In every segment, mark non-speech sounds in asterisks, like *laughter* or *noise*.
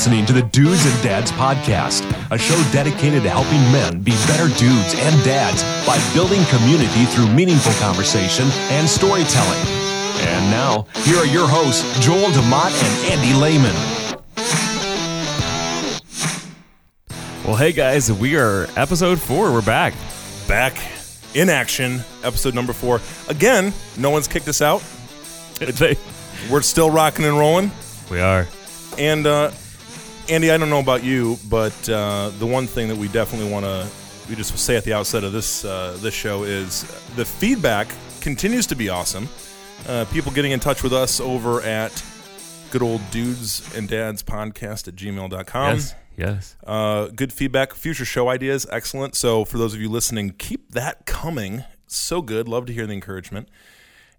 listening to the Dudes and Dads Podcast, a show dedicated to helping men be better dudes and dads by building community through meaningful conversation and storytelling. And now, here are your hosts, Joel DeMott and Andy Lehman. Well, hey guys, we are episode four. We're back. back in action, episode number four. Again, no one's kicked us out. *laughs* They- We're still rocking and rolling. we are. And uh, Andy, I don't know about you, but uh, the one thing that we definitely want to we just say at the outset of this uh, this show is the feedback continues to be awesome. Uh, people getting in touch with us over at good old dudes and dads podcast at gmail.com. yes. Yes. Uh, good feedback, future show ideas, excellent. So for those of you listening, keep that coming. So good. Love to hear the encouragement.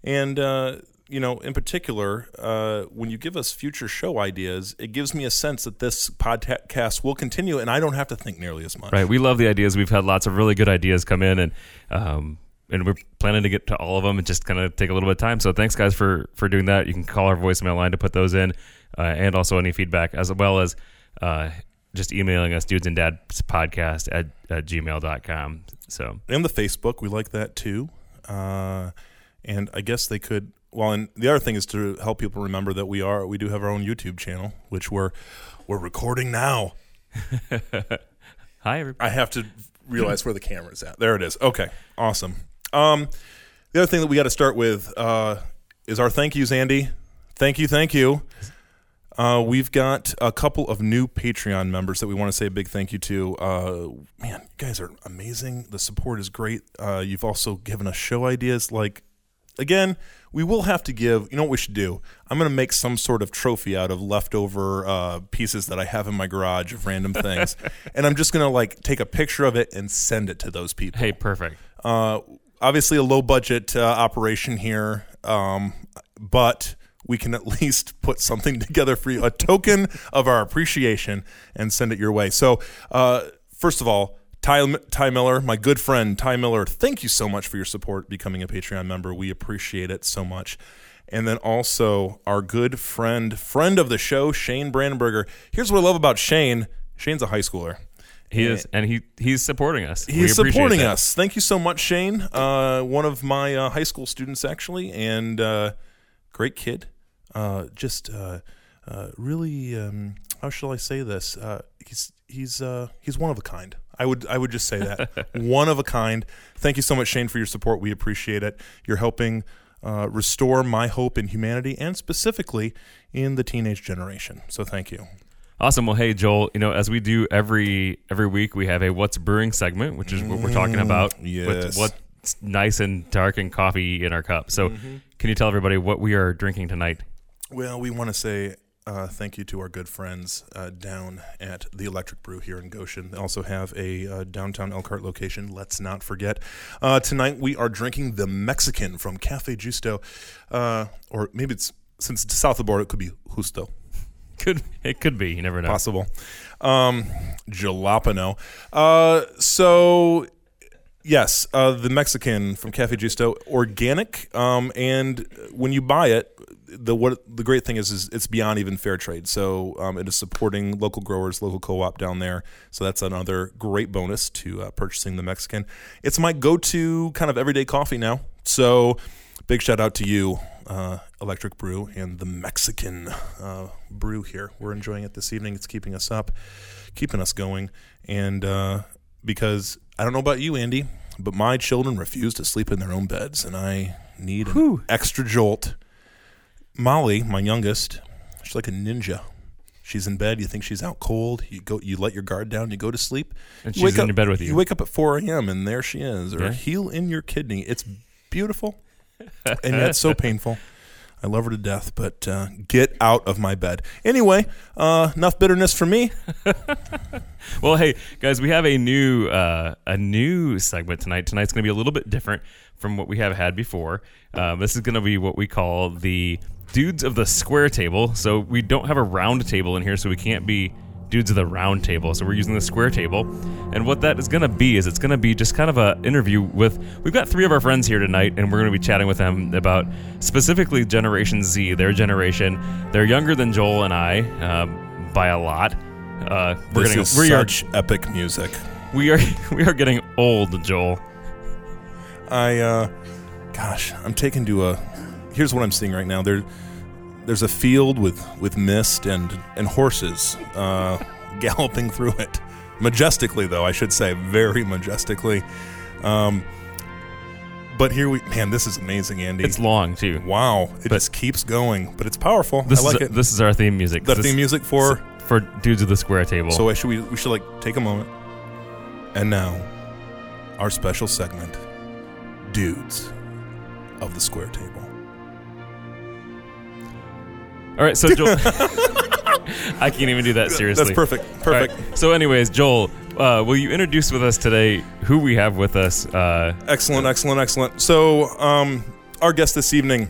And uh, you know, in particular, uh, when you give us future show ideas, it gives me a sense that this podcast will continue, and I don't have to think nearly as much. Right. We love the ideas. We've had lots of really good ideas come in, and um, and we're planning to get to all of them. and just kind of take a little bit of time. So thanks, guys, for for doing that. You can call our voicemail line to put those in, uh, and also any feedback, as well as uh, just emailing us, dudes and dads podcast at, at gmail.com. So And the Facebook, we like that too. Uh, and I guess they could. Well, and the other thing is to help people remember that we are we do have our own YouTube channel, which we're we're recording now. *laughs* hi, everybody. I have to realize where the camera's at. There it is. Okay, awesome. Um, the other thing that we got to start with uh, is our thank yous, Andy. Thank you, thank you. Uh, we've got a couple of new Patreon members that we want to say a big thank you to. Uh, man, you guys are amazing. The support is great. Uh, you've also given us show ideas. Like, again, we will have to give. You know what we should do? I'm going to make some sort of trophy out of leftover uh, pieces that I have in my garage of random things, *laughs* and I'm just going to like take a picture of it and send it to those people. Hey, perfect. Uh, obviously, a low budget uh, operation here, um, but we can at least put something *laughs* together for you, a token of our appreciation, and send it your way. So, uh, first of all, Ty, Ty Miller, my good friend Ty Miller, thank you so much for your support becoming a Patreon member. We appreciate it so much. And then also our good friend, friend of the show, Shane Brandenberger. Here's what I love about Shane. Shane's a high schooler. He is, and he he's supporting us. He's supporting that. us. Thank you so much, Shane. Uh, one of my uh, high school students, actually, and uh, great kid. Uh, just uh, uh, really, um, how shall I say this? Uh, he's he's uh, he's one of a kind. I would I would just say that *laughs* one of a kind. Thank you so much, Shane, for your support. We appreciate it. You're helping uh, restore my hope in humanity, and specifically in the teenage generation. So thank you. Awesome. Well, hey Joel, you know, as we do every every week, we have a "What's Brewing" segment, which is what we're talking about. Mm, yes. What's, what's nice and dark and coffee in our cup. So, Mm-hmm. can you tell everybody what we are drinking tonight? Well, we want to say uh, thank you to our good friends uh, down at the Electric Brew here in Goshen. They also have a uh, downtown Elkhart location. Let's not forget. Uh, tonight we are drinking the Mexican from Cafe Justo, uh, or maybe it's since it's south of the border, it could be Justo. Could it could be? You never know. Possible. Um, jalapeno. Uh, so yes, uh, the Mexican from Cafe Justo, organic. Um, and when you buy it, the what the great thing is is it's beyond even fair trade. So um, it is supporting local growers, local co-op down there. So that's another great bonus to uh, purchasing the Mexican. It's my go-to kind of everyday coffee now. So big shout out to you, uh, Electric Brew, and the Mexican uh, brew here. We're enjoying it this evening. It's keeping us up, keeping us going, and uh, because I don't know about you, Andy, but my children refuse to sleep in their own beds, and I need an extra jolt. Molly, my youngest, she's like a ninja. She's in bed. You think she's out cold. You go. You let your guard down. You go to sleep. And You she's in up- bed with you. You wake up at 4 a.m. and there she is, or Yeah. heel in your kidney. It's beautiful, *laughs* and yet so painful. I love her to death, but uh, get out of my bed. Anyway, uh, enough bitterness for me. *laughs* Well, hey guys, we have a new uh, a new segment tonight. Tonight's going to be a little bit different from what we have had before. Um, this is going to be what we call the dudes of the square table. So we don't have a round table in here, so we can't be dudes of the round table. So we're using the square table. And what that is going to be is it's going to be just kind of a interview with. We've got three of our friends here tonight, and we're going to be chatting with them about specifically Generation Z, their generation. They're younger than Joel and I. Um, by a lot. Uh, we're This getting is we are such epic music. we are *laughs* we are getting old, Joel. I, uh, gosh, I'm taken to a. Here's what I'm seeing right now. There, there's a field with with mist and and horses uh, *laughs* galloping through it, majestically though I should say, very majestically. Um, but here we, man, this is amazing, Andy. It's long too. wow, it but- just keeps going, but it's powerful. This I like is it. this is our theme music. the This- theme music for. for dudes of the square table. So I should we we should like take a moment. And now, our special segment, dudes of the square table. All right, so Joel, *laughs* *laughs* I can't even do that seriously. That's perfect. Perfect. right, So, anyways, Joel, uh, will you introduce with us today who we have with us? Uh, Excellent, excellent, excellent. So, um, our guest this evening,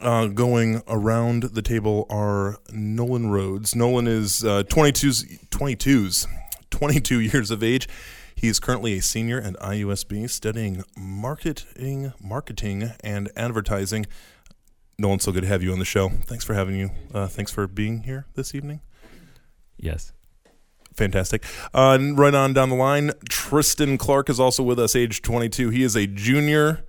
uh, going around the table, are Nolan Rhodes. Nolan is uh, 22's, 22's, 22 years of age. He is currently a senior at IUSB studying marketing, marketing and advertising. Nolan, so good to have you on the show. Thanks for having you. Uh, thanks for being here this evening. yes. Fantastic. Uh, right on down the line, Tristan Clark is also with us, age 22. He is a junior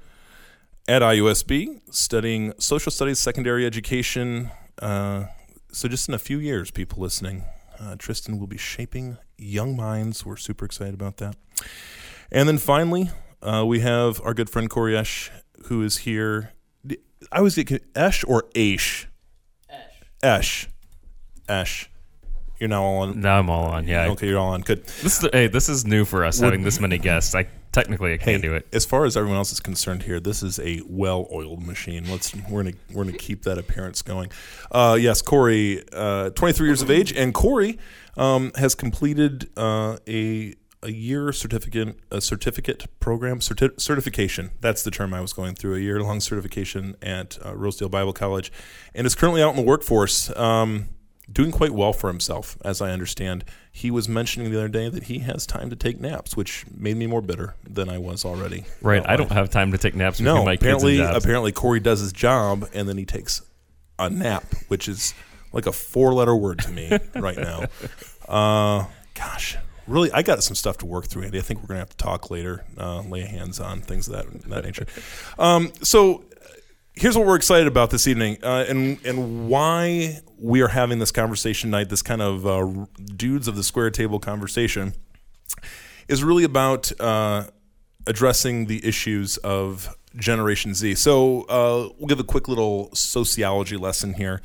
at IUSB, studying social studies, secondary education. Uh, so, just in a few years, people listening, uh, Tristan will be shaping young minds. We're super excited about that. And then finally, uh, we have our good friend Corey Esch, who is here. I always get Esh or Aish? Esh. Esh. Esh. You're now all on. Now I'm all on. Yeah. Okay, you're all on. Good. This is hey, this is new for us having this many guests. I technically I can't do it. As far as everyone else is concerned here, this is a well-oiled machine. Let's we're gonna we're gonna keep that appearance going. Uh, yes, Corey, uh, 23 years of age, and Corey um, has completed uh, a a year certificate a certificate program certi- certification. That's the term I was going through. A year long certification at uh, Rosedale Bible College, and is currently out in the workforce. Um, doing quite well for himself, as I understand. He was mentioning the other day that he has time to take naps, which made me more bitter than I was already. Right. I don't life. have time to take naps No, my apparently, kids and jobs. apparently Corey does his job and then he takes a nap, which is like a four-letter word to me *laughs* right now. Uh, gosh, really, I got some stuff to work through, Andy. I think we're gonna have to talk later, uh, lay hands on things of that that nature. Um, so here's what we're excited about this evening, uh, and and why we are having this conversation tonight. This kind of uh, dudes of the square table conversation is really about uh, addressing the issues of Generation Z. So uh, we'll give a quick little sociology lesson here.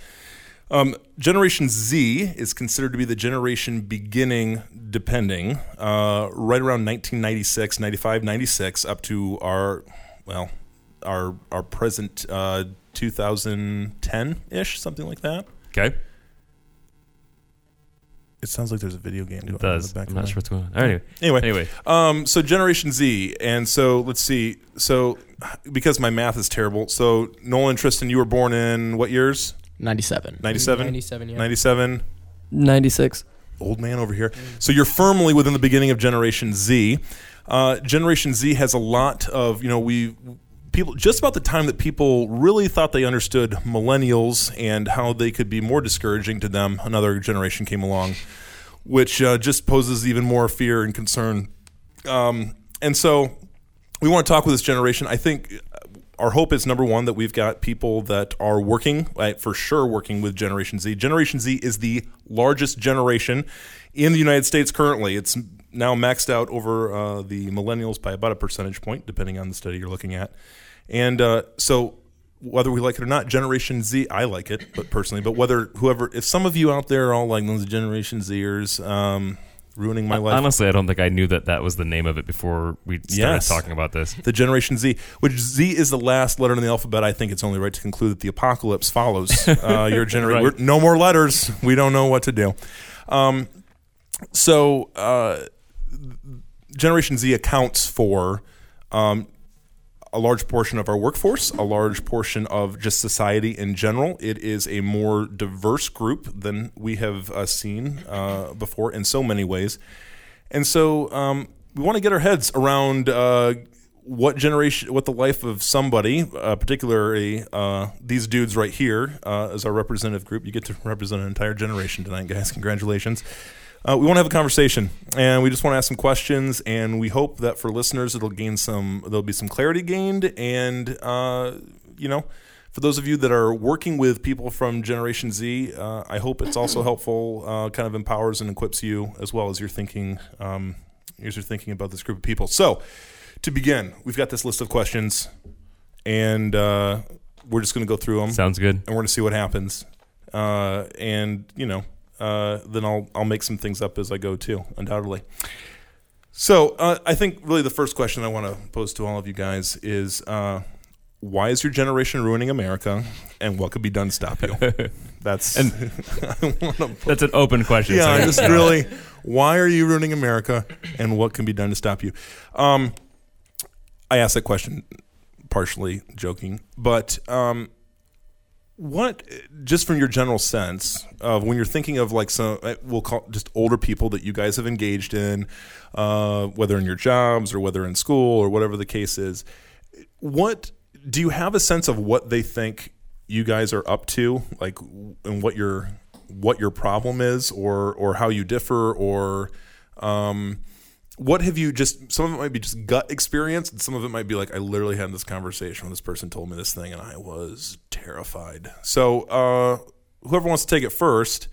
Um, generation Z is considered to be the generation beginning, depending, uh, right around 1996, 95, 96, up to our, well, our our present uh, 2010 ish, something like that. okay. It sounds like there's a video game. going It on in does. I'm not sure what's going on. Anyway. Anyway, Anyway. Um, so Generation Z, and so let's see. So because my math is terrible, so Nolan Tristan, you were born in what years? 97. 97? 97, yeah. 97. 96. Old man over here. So you're firmly within the beginning of Generation Z. Uh, Generation Z has a lot of, you know, we people just about the time that people really thought they understood millennials and how they could be more discouraging to them. Another generation came along, which uh, just poses even more fear and concern. Um, and so we want to talk with this generation. I think our hope is number one that we've got people that are working, right, for sure, working with Generation Z. Generation Z is the largest generation in the United States currently. It's now maxed out over uh, the millennials by about a percentage point, depending on the study you're looking at. And uh, so, whether we like it or not, Generation Z, I like it, but personally, but whether whoever, if some of you out there are all like those Generation Zers, um, ruining my life. Honestly, I don't think I knew that that was the name of it before we started Yes. talking about this. the Generation Z, which Z is the last letter in the alphabet. I think it's only right to conclude that the apocalypse follows uh, *laughs* your generation. Right. No more letters. We don't know what to do. Um, so, uh, Generation Z accounts for um, a large portion of our workforce, a large portion of just society in general. It is a more diverse group than we have uh, seen uh, before in so many ways. And so um, we want to get our heads around uh, what generation, what the life of somebody, uh, particularly uh, these dudes right here, uh, as our representative group. You get to represent an entire generation tonight, guys. Congratulations. Uh, we want to have a conversation, and we just want to ask some questions, and we hope that for listeners, it'll gain some, there'll be some clarity gained, and uh, you know, for those of you that are working with people from Generation Z, uh, I hope it's also helpful, uh, kind of empowers and equips you as well as you're thinking, um, as you're thinking about this group of people. So to begin, we've got this list of questions, and uh, we're just going to go through them. Sounds good. And we're going to see what happens. Uh, and you know, uh, then I'll I'll make some things up as I go too, undoubtedly. So uh, I think really the first question I want to pose to all of you guys is. Uh, why is your generation ruining America, and what could be done to stop you? *laughs* That's and *laughs* *laughs* that's an open question. Yeah, so just really, why are you ruining America, and what can be done to stop you? Um, I asked that question partially joking, but um, what just from your general sense of when you're thinking of like some uh, we'll call just older people that you guys have engaged in, uh, whether in your jobs or whether in school or whatever the case is, what do you have a sense of what they think you guys are up to, like and what your what your problem is, or or how you differ, or um, what have you just some of it might be just gut experience and some of it might be like i literally had this conversation when this person told me this thing and i was terrified. So uh, whoever wants to take it first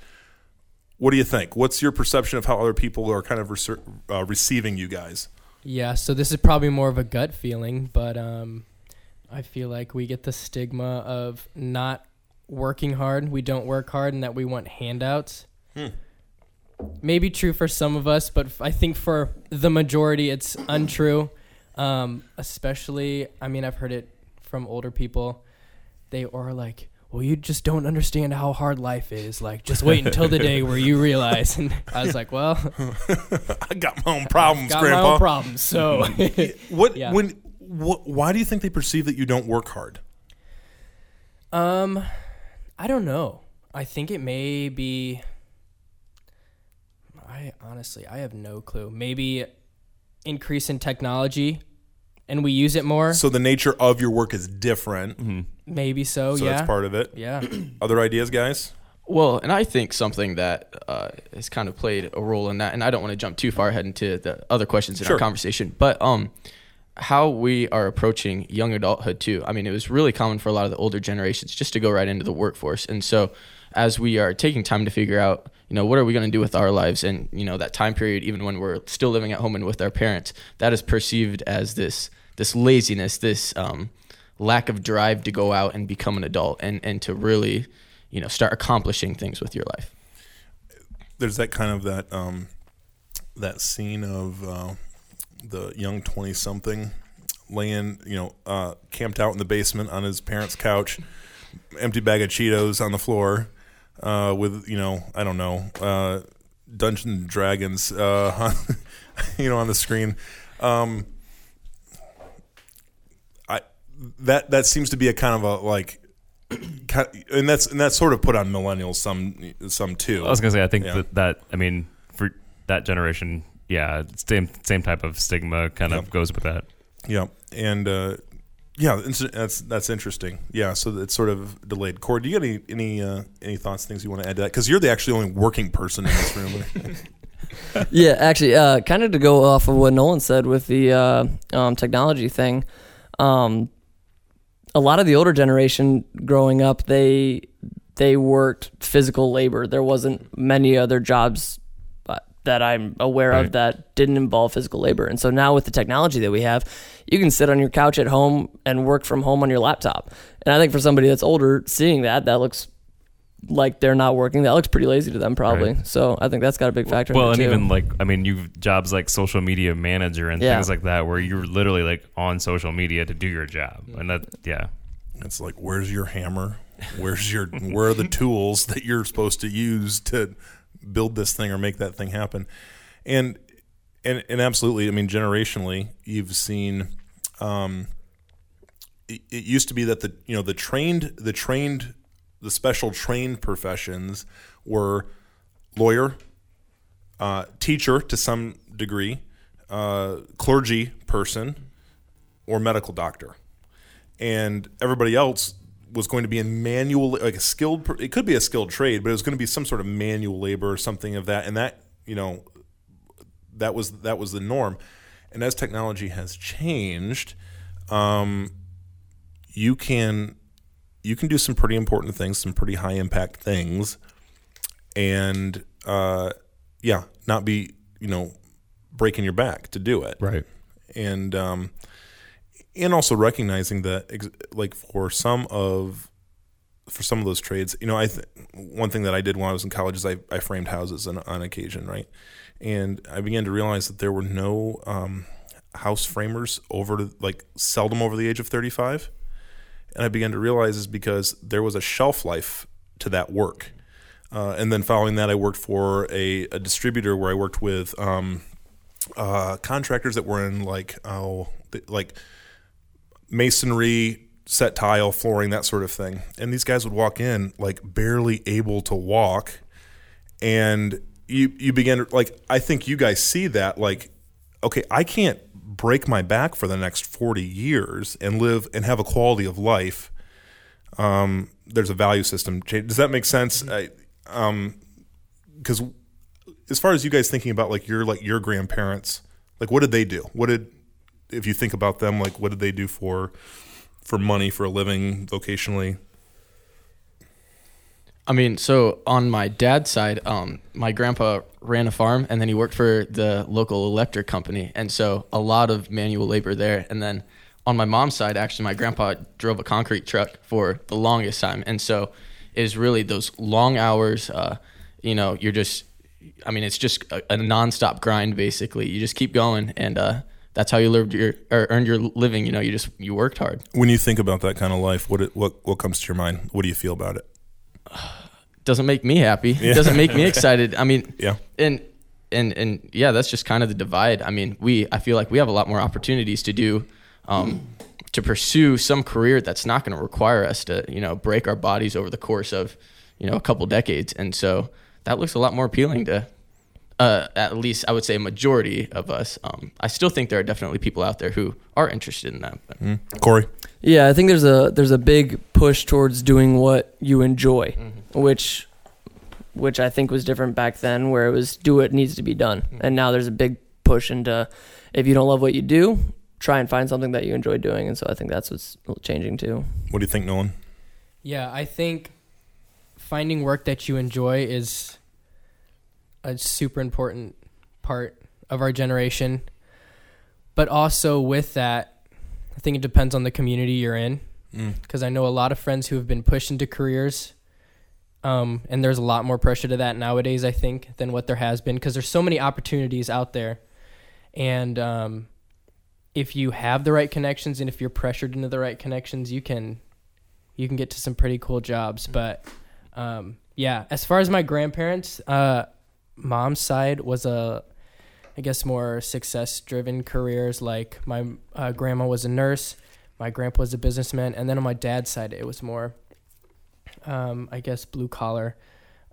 what do you think? What's your perception of how other people are kind of uh, receiving you guys? Yeah so this is probably more of a gut feeling but um, i feel like we get the stigma of not working hard. We don't work hard and that we want handouts. Hmm maybe true for some of us, but I think for the majority, it's untrue. Um, especially, I mean, I've heard it from older people. They are like, well, you just don't understand how hard life is. Like, just wait until the day where you *laughs* realize. And I was like, well, *laughs* I got my own problems, got Grandpa. my own problems. So, *laughs* what, yeah. when, what, why do you think they perceive that you don't work hard? Um, I don't know. I think it may be I honestly, I have no clue. Maybe increase in technology and we use it more. So the nature of your work is different. Mm-hmm. Maybe so, so yeah. that's part of it. Yeah. *clears throat* Other ideas, guys? Well, and I think something that uh, has kind of played a role in that, and I don't want to jump too far ahead into the other questions in sure. our conversation, but um, how we are approaching young adulthood too. I mean, it was really common for a lot of the older generations just to go right into the workforce, and so as we are taking time to figure out you know what are we going to do with our lives and you know that time period even when we're still living at home and with our parents that is perceived as this this laziness this um, lack of drive to go out and become an adult and and to really you know start accomplishing things with your life. There's that kind of that um, that scene of uh, the young 20 something laying you know uh, camped out in the basement on his parents couch empty bag of cheetos on the floor uh, with you know I don't know uh, Dungeons and Dragons uh, *laughs* you know on the screen. Um, I that that seems to be a kind of a like. *clears throat* And that's and that's sort of put on millennials some some too. I was gonna say I think yeah. that that I mean for that generation, yeah, same same type of stigma kind of goes with that. Yeah, and uh, yeah, that's that's interesting. Yeah, so it's sort of delayed. Cord, do you got any any uh, any thoughts, things you want to add to that? Because you're the actually only working person in this room. *laughs* yeah, actually, uh, kind of to go off of what Nolan said with the uh, um, technology thing. Um, a lot of the older generation growing up, they they worked physical labor. There wasn't many other jobs that I'm aware right. of that didn't involve physical labor. And so now with the technology that we have, you can sit on your couch at home and work from home on your laptop. And I think for somebody that's older, seeing that, that looks like they're not working. That looks pretty lazy to them, probably. Right. So I think that's got a big factor. Well, and too. even like I mean, you've jobs like social media manager and yeah. things like that, where you're literally like on social media to do your job, and that yeah, it's like where's your hammer? Where's your where are the tools that you're supposed to use to build this thing or make that thing happen. And and and absolutely, I mean, generationally, you've seen. Um, it, it used to be that the you know the trained the trained the special trained professions were lawyer, uh, teacher to some degree, uh, clergy person, or medical doctor, and everybody else was going to be in manual, like a skilled. It could be a skilled trade, but it was going to be some sort of manual labor or something of that. And that you know, that was that was the norm. And as technology has changed, um, you can you can do some pretty important things, some pretty high impact things, and uh, yeah, not be you know breaking your back to do it, Right. and um, and also recognizing that like for some of for some of those trades, you know, I th- one thing that I did when I was in college is I, I framed houses on, on occasion, right? And I began to realize that there were no um, house framers over like seldom over the age of 35. And I began to realize is because there was a shelf life to that work. Uh, and then following that, I worked for a, a distributor where I worked with um, uh, contractors that were in like oh like masonry, set tile, flooring, that sort of thing. And these guys would walk in like barely able to walk, and you you begin to like I think you guys see that like okay I can't break my back for the next 40 years and live and have a quality of life um, there's a value system change. Does that make sense? I, um, because as far as you guys thinking about like your like your grandparents, like what did they do? What did if you think about them, like what did they do for for money for a living vocationally? I mean, so on my dad's side, um, my grandpa ran a farm and then he worked for the local electric company. And so a lot of manual labor there. And then on my mom's side, actually, my grandpa drove a concrete truck for the longest time. And so is really those long hours. Uh, you know, you're just, I mean, it's just a, a nonstop grind, basically. You just keep going. And, uh, that's how you lived your or earned your living. You know, you just you worked hard. When you think about that kind of life, what it, what what comes to your mind? What do you feel about it? *sighs* doesn't make me happy. It *laughs* doesn't make me excited. I mean, *laughs* Yeah. and and and yeah, that's just kind of the divide. I mean, we I feel like we have a lot more opportunities to do um, to pursue some career that's not going to require us to you know break our bodies over the course of you know a couple decades, and so that looks a lot more appealing to. Uh, at least I would say a majority of us. Um, I still think there are definitely people out there who are interested in that. But Corey, Yeah, I think there's a there's a big push towards doing what you enjoy, which which I think was different back then, where it was do what needs to be done, and now there's a big push into if you don't love what you do, try and find something that you enjoy doing, and so I think that's what's changing too. what do you think, Nolan? Yeah, I think finding work that you enjoy is a super important part of our generation. But also with that, I think it depends on the community you're in. Because I know a lot of friends who have been pushed into careers, um, and there's a lot more pressure to that nowadays, I think, than what there has been. Because there's so many opportunities out there, and um, if you have the right connections and if you're pressured into the right connections, you can you can get to some pretty cool jobs. But um, yeah, as far as my grandparents, uh, mom's side was a, I guess more success driven careers. Like my uh, grandma was a nurse, my grandpa was a businessman, and then on my dad's side, it was more, um, I guess blue collar.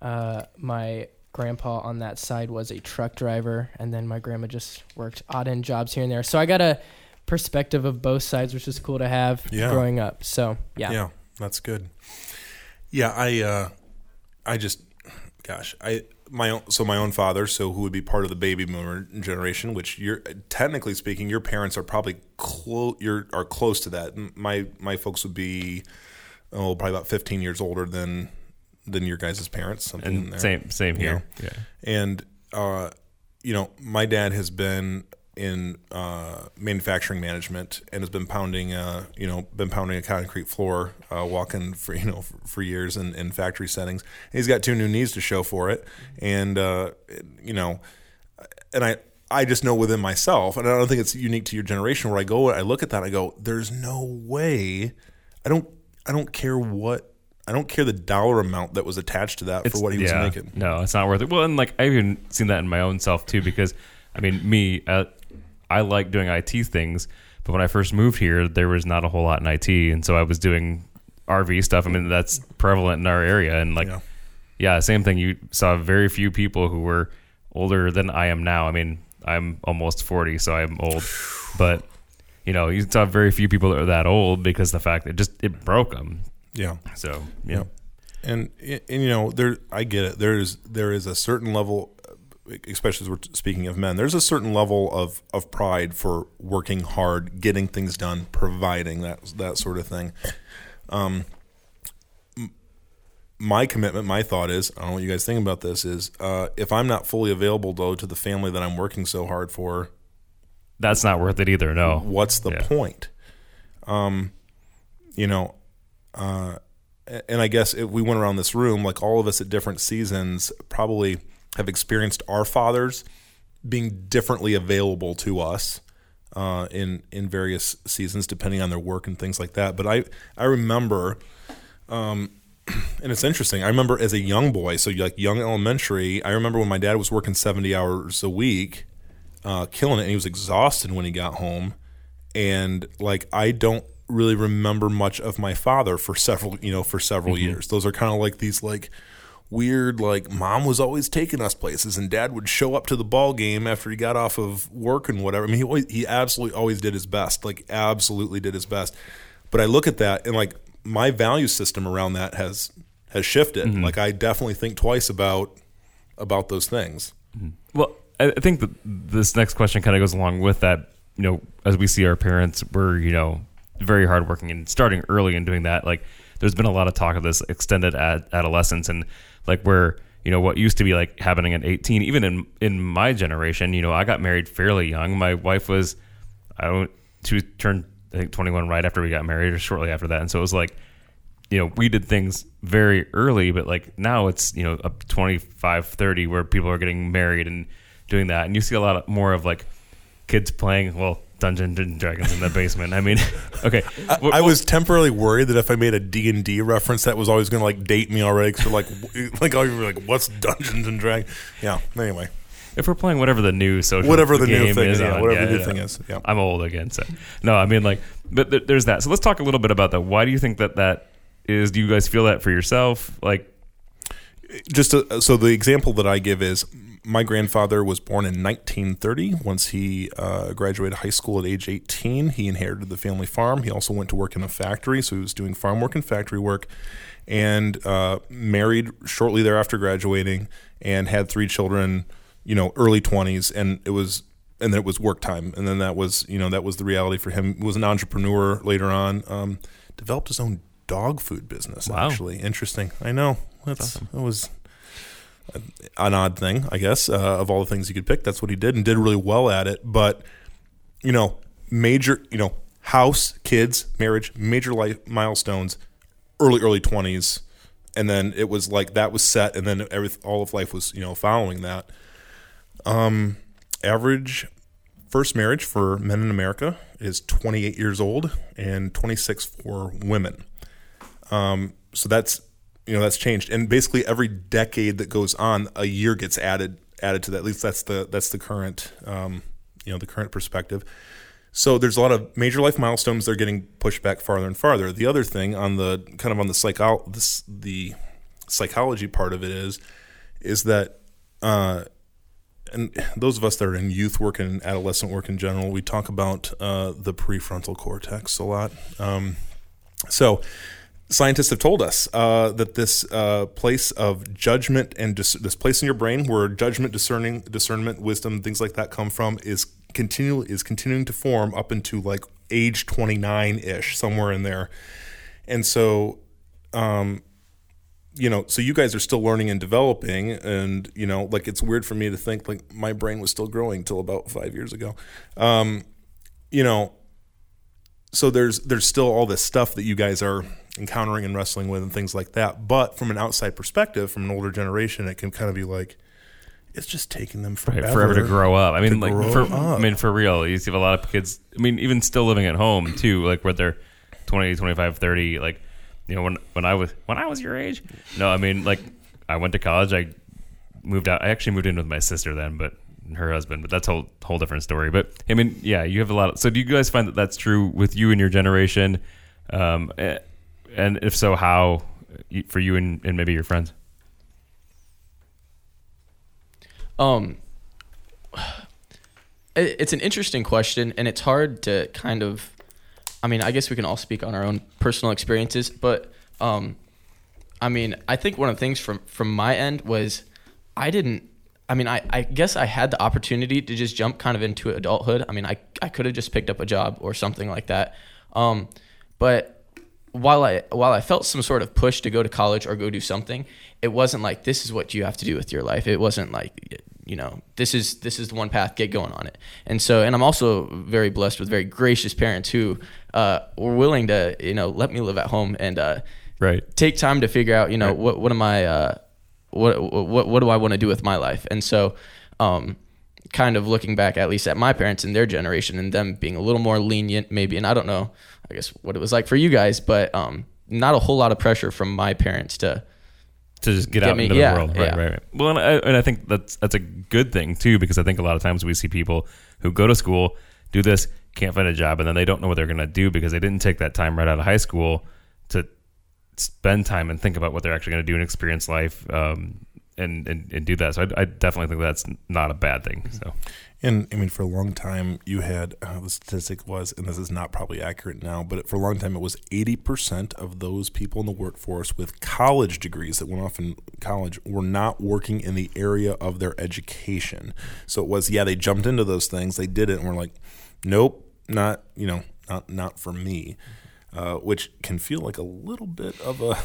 Uh, my grandpa on that side was a truck driver, and then my grandma just worked odd end jobs here and there. So I got a perspective of both sides, which is cool to have Yeah. growing up. So yeah. Yeah, that's good. Yeah, I uh I just gosh, I my own so my own father, so who would be part of the baby boomer generation, which you're technically speaking, your parents are probably close you're are close to that. My my folks would be oh, probably about 15 years older than than your guys' parents, something in And there. same same here. Yeah. And uh, you know, my dad has been in uh, manufacturing management and has been pounding, uh, you know, been pounding a concrete floor, uh, walking for *laughs* you know for, for years in, in factory settings. And he's got two new knees to show for it, and uh, you know, and I. I just know within myself, and I don't think it's unique to your generation. Where I go, I look at that, I go, "There's no way." I don't. I don't care what. I don't care the dollar amount that was attached to that for what he was making. No, it's not worth it. Well, and like I've even seen that in my own self too, because I mean, me, uh, I like doing IT things, but when I first moved here, there was not a whole lot in IT, and so I was doing RV stuff. I mean, that's prevalent in our area, and like, Yeah. yeah, same thing. You saw very few people who were older than I am now. I mean, I'm almost forty, so I'm old, *sighs* but you know, you saw very few people that are that old because the fact that just it broke them. Yeah. So yeah, Yep. And, and you know there I get it. There is there is a certain level, especially as we're speaking of men. There's a certain level of of pride for working hard, getting things done, providing that that sort of thing. Um, my commitment, my thought is, I don't know what you guys think about this. Is uh, if I'm not fully available though to the family that I'm working so hard for, that's not worth it either. No, what's the Yeah. point? Um, you know, uh, and I guess if we went around this room, like all of us at different seasons, probably have experienced our fathers being differently available to us uh, in in various seasons, depending on their work and things like that. But I I remember. Um, *clears throat* and it's interesting. I remember as a young boy, so like young elementary, I remember when my dad was working 70 hours a week, uh, killing it, and he was exhausted when he got home. And like, I don't really remember much of my father for several, you know, for several years. Those are kind of like these like weird, like mom was always taking us places, and dad would show up to the ball game after he got off of work and whatever. I mean, he always, he absolutely always did his best, like absolutely did his best. But I look at that and like my value system around that has has shifted. Mm-hmm. Like I definitely think twice about about those things. Mm-hmm. Well, I I think that this next question kind of goes along with that. You know, as we see our parents were, you know, very hardworking and starting early and doing that. Like, there's been a lot of talk of this extended ad- adolescence and like where you know what used to be like happening at 18. Even in in my generation, you know, I got married fairly young. My wife was, I don't, she turned I think 21 right after we got married or shortly after that, and so it was like you know, we did things very early, but like now it's, you know, up to 25, 30 where people are getting married and doing that. And you see a lot more of like kids playing, well, Dungeons and Dragons in the basement. I mean, *laughs* okay. I, I was temporarily worried that if I made a D and D reference, that was always going to like date me already. Because like, *laughs* like all you were like, what's Dungeons and Dragons? Yeah. Anyway, if we're playing whatever the new social Whatever the new thing is, yeah, on, whatever the new thing is, yeah. I'm old again, so no, I mean like, but th- there's that. So let's talk a little bit about that. Why do you think that that is? Do you guys feel that for yourself? Like, just to, so the example that I give is my grandfather was born in 1930. Once he uh, graduated high school at age 18, he inherited the family farm. He also went to work in a factory, so he was doing farm work and factory work, and uh, married shortly thereafter graduating, and had three children. You know, early 20s, and it was and then it was work time, and then that was you know that was the reality for him. He was an entrepreneur later on. Um, developed his own dog food business. Wow. Actually, interesting. I know that's that was an odd thing, I guess. Uh, of all the things you could pick, that's what he did and did really well at it. But you know, major, you know, house, kids, marriage, major life milestones, early early twenties, and then it was like that was set, and then every all of life was you know following that. Um, average first marriage for men in America is 28 years old and 26 for women. Um, so that's you know that's changed, and basically every decade that goes on, a year gets added added to that. At least that's the that's the current um, you know the current perspective. So there's a lot of major life milestones they're getting pushed back farther and farther. The other thing on the kind of on the psycho this, the psychology part of it is is that uh, and those of us that are in youth work and adolescent work in general, we talk about uh, the prefrontal cortex a lot. Um, so scientists have told us uh, that this uh, place of judgment and dis- this place in your brain where judgment, discerning, discernment, wisdom, things like that come from is continually is continuing to form up into like age 29 ish, somewhere in there. And so, um, you know, so you guys are still learning and developing, and you know, like it's weird for me to think like my brain was still growing till about five years ago. Um, you know, so there's there's still all this stuff that you guys are encountering and wrestling with and things like that. But from an outside perspective, from an older generation, it can kind of be like it's just taking them Right, forever, forever to grow up. I mean, like for up. I mean for real, you see a lot of kids. I mean, even still living at home too, like where they're 20, 25, 30, like you know when when I was when I was your age. No, I mean like I went to college. I moved out. I actually moved in with my sister then, but her husband. But that's a whole whole different story. But I mean, yeah, you have a lot. Of, so do you guys find that that's true with you and your generation? Um, eh, and if so, how for you and, and maybe your friends? Um, it- it's an interesting question, and it's hard to kind of. I mean, I guess we can all speak on our own personal experiences, but um, I mean, I think one of the things from from my end was I didn't. I mean, I, I guess I had the opportunity to just jump kind of into adulthood. I mean, I, I could have just picked up a job or something like that. Um, but while I while I felt some sort of push to go to college or go do something, it wasn't like this is what you have to do with your life. It wasn't like you know this is this is the one path. Get going on it. And so, and I'm also very blessed with very gracious parents who uh, were willing to you know let me live at home and uh, Right. take time to figure out, you know, what what am I, uh, what what what do I want to do with my life? And so, um, kind of looking back, at least at my parents and their generation, and them being a little more lenient, maybe. And I don't know, I guess what it was like for you guys, but um, not a whole lot of pressure from my parents to. to just get, Get out me- into yeah, the world. Right, yeah. right, right. Well, and I, and I think that's that's a good thing too because I think a lot of times we see people who go to school, do this, can't find a job, and then they don't know what they're going to do because they didn't take that time right out of high school to spend time and think about what they're actually going to do and experience life. Um, and, and, and do that. So I, I definitely think that's not a bad thing. So And I mean, for a long time, you had uh, the statistic was, and this is not probably accurate now, but for a long time, it was 80% of those people in the workforce with college degrees that went off in college were not working in the area of their education. So it was, yeah, they jumped into those things, they did it, and we're like, nope, not, you know, not, not for me, uh, which can feel like a little bit of a,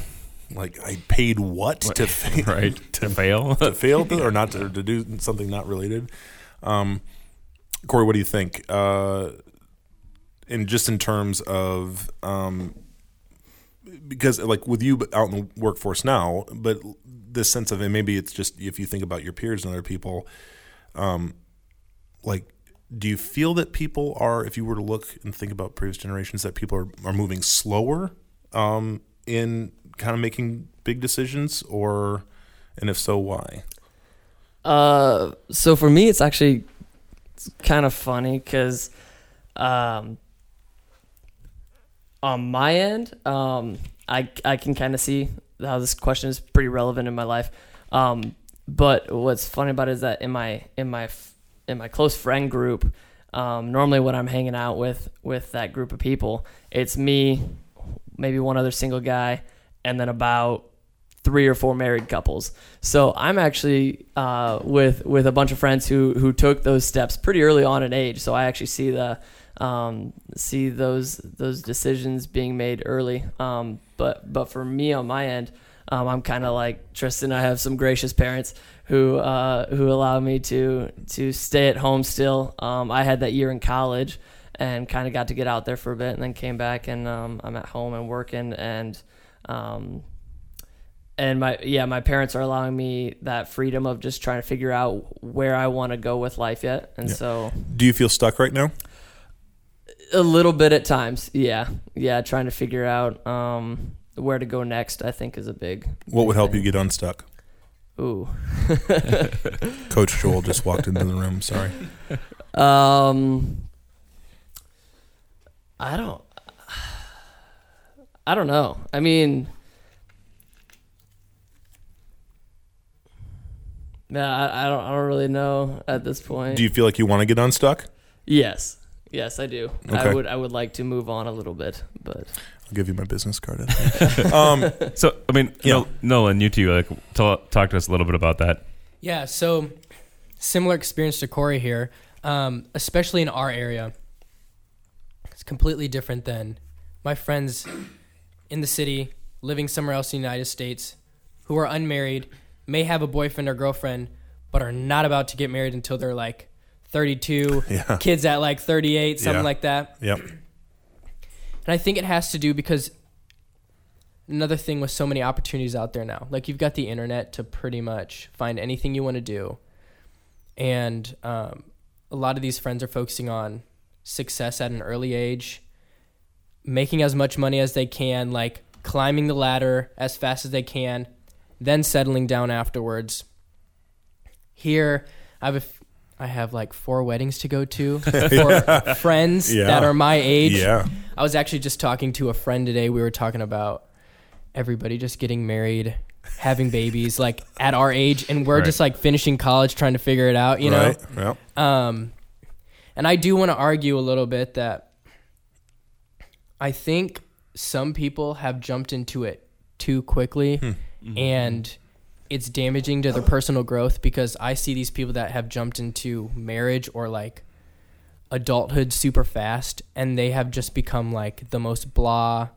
like I paid what to fail, *laughs* right to fail. *laughs* to fail *laughs* to, or not to, to do something not related. Um, Corey, what do you think? Uh, and just in terms of um, because like with you out in the workforce now, but this sense of and maybe it's just if you think about your peers and other people, um, like do you feel that people are if you were to look and think about previous generations that people are, are moving slower um, in kind of making big decisions or and if so why Uh, so for me, it's actually kind of funny because, um, on my end, um, I I can kind of see how this question is pretty relevant in my life. Um, but what's funny about it is that in my in my in my close friend group, um, normally when I'm hanging out with with that group of people, it's me, maybe one other single guy, and then about three or four married couples. So I'm actually uh, with with a bunch of friends who who took those steps pretty early on in age. So I actually see the um, see those those decisions being made early. Um, but but for me on my end, um, I'm kind of like Tristan. I have some gracious parents who uh, who allow me to to stay at home still. Um, I had that year in college and kind of got to get out there for a bit, and then came back and um, I'm at home and working and. And my yeah my parents are allowing me that freedom of just trying to figure out where i want to go with life yet and Yeah. so do you feel stuck right now? A little bit at times yeah. Yeah trying to figure out um where to go next i think is a big what would help you get unstuck? Ooh. *laughs* Coach joel just walked into the room sorry. *laughs* Um i don't *sighs* i don't know. I mean yeah I, I don't i don't really know at this point do you feel like you want to get unstuck Yes. Yes, I do. I would I would like to move on a little bit, but i'll give you my business card I *laughs* think. *laughs* um, So I mean, Yeah. Nol- Nolan, you two, like, tell, talk to us a little bit about that. Yeah, so similar experience to Corey here, um, especially in our area. It's completely different than my friends in the city, living somewhere else in the United States, who are unmarried, may have a boyfriend or girlfriend, but are not about to get married until they're like 32, *laughs* yeah kids at like 38, something Yeah. like that. yep And I think it has to do because another thing with so many opportunities out there now, like you've got the internet to pretty much find anything you want to do. And um, a lot of these friends are focusing on success at an early age, making as much money as they can, like climbing the ladder as fast as they can, then settling down afterwards. Here, I have a f- I have like four weddings to go to *laughs* for friends Yeah. that are my age. yeah I was actually just talking to a friend today. We were talking about everybody just getting married, having babies, like at our age, and we're Right. just like finishing college, trying to figure it out. You know, right yeah um, And I do want to argue a little bit that I think some people have jumped into it too quickly and it's damaging to their personal growth because I see these people that have jumped into marriage or like adulthood super fast and they have just become like the most blah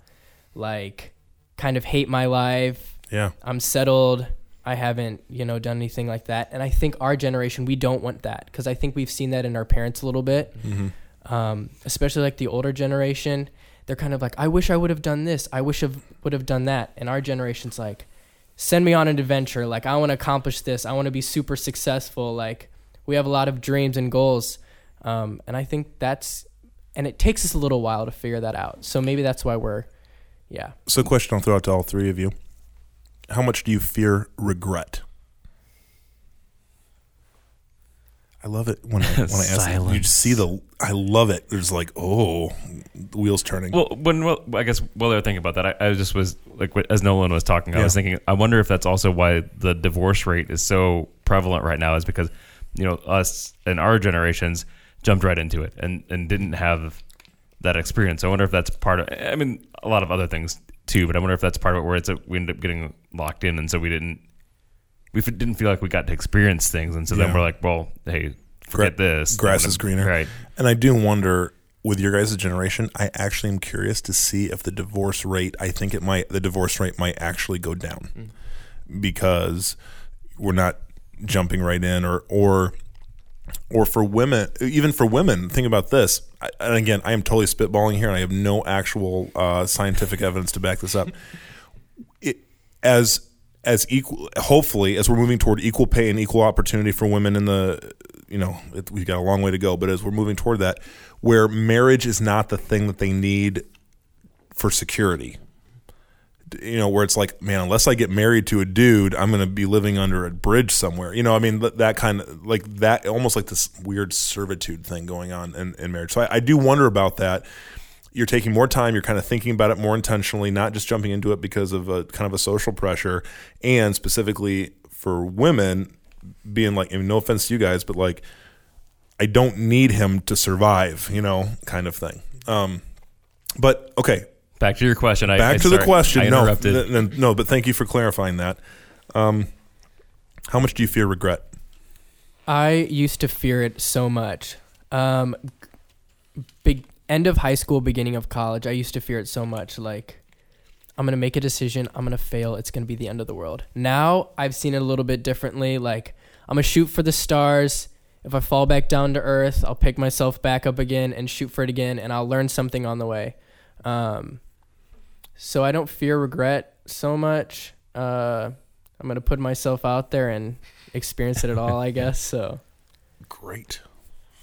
like kind of hate my life. Yeah. i'm settled. I haven't you know done anything like that. And i think our generation we don't want that because i think we've seen that in our parents a little bit. Um, especially like the older generation they're kind of like i wish i would have done this. I wish i would have done that. And our generation's like send me on an adventure. Like i want to accomplish this. I want to be super successful. Like we have a lot of dreams and goals. Um, and i think that's and it takes us a little while to figure that out. So maybe that's why we're yeah. So, question I'll throw out to all three of you: How much do you fear regret? I love it when I when I *laughs* ask that. You just see the. I love it. There's like, oh, the wheels turning. Well, when well, I guess while they were thinking about that, I, I just was like, as Nolan was talking, I was thinking, I wonder if that's also why the divorce rate is so prevalent right now, is because you know us and our generations jumped right into it and and didn't have that experience. So I wonder if that's part of. I mean, a lot of other things too, but I wonder if that's part of it where it's a, we end up getting locked in, and so we didn't. We f- didn't feel like we got to experience things, and so then we're like, "Well, hey, forget this. grass is greener. right?" And I do wonder with your guys' generation, I actually am curious to see if the divorce rate, I think it might, the divorce rate might actually go down because we're not jumping right in or, or, or for women, even for women, think about this. I, and again, I am totally spitballing here and I have no actual uh, scientific evidence to back this up. It, as as equal hopefully as we're moving toward equal pay and equal opportunity for women in the you know it, we've got a long way to go but as we're moving toward that where marriage is not the thing that they need for security. You know where it's like man unless i get married to a dude i'm going to be living under a bridge somewhere. You know i mean that, kind of like that almost like this weird servitude thing going on in, in marriage. So I, I do wonder about that you're taking more time you're kind of thinking about it more intentionally not just jumping into it because of a kind of a social pressure and specifically for women being like I mean, no offense to you guys but like i don't need him to survive you know kind of thing um but okay Back to your question. Back I- to the question I no interrupted. th- th- no but thank you for clarifying that um how much do you fear regret I used to fear it so much. Um, big end of high school, beginning of college, I used to fear it so much. Like, I'm gonna make a decision, I'm gonna fail, it's gonna be the end of the world. Now I've seen it a little bit differently. Like, I'm gonna shoot for the stars. If I fall back down to earth, I'll pick myself back up again and shoot for it again, and I'll learn something on the way. Um, so I don't fear regret so much. Uh, I'm gonna put myself out there and experience it at all, I guess. So. *laughs* great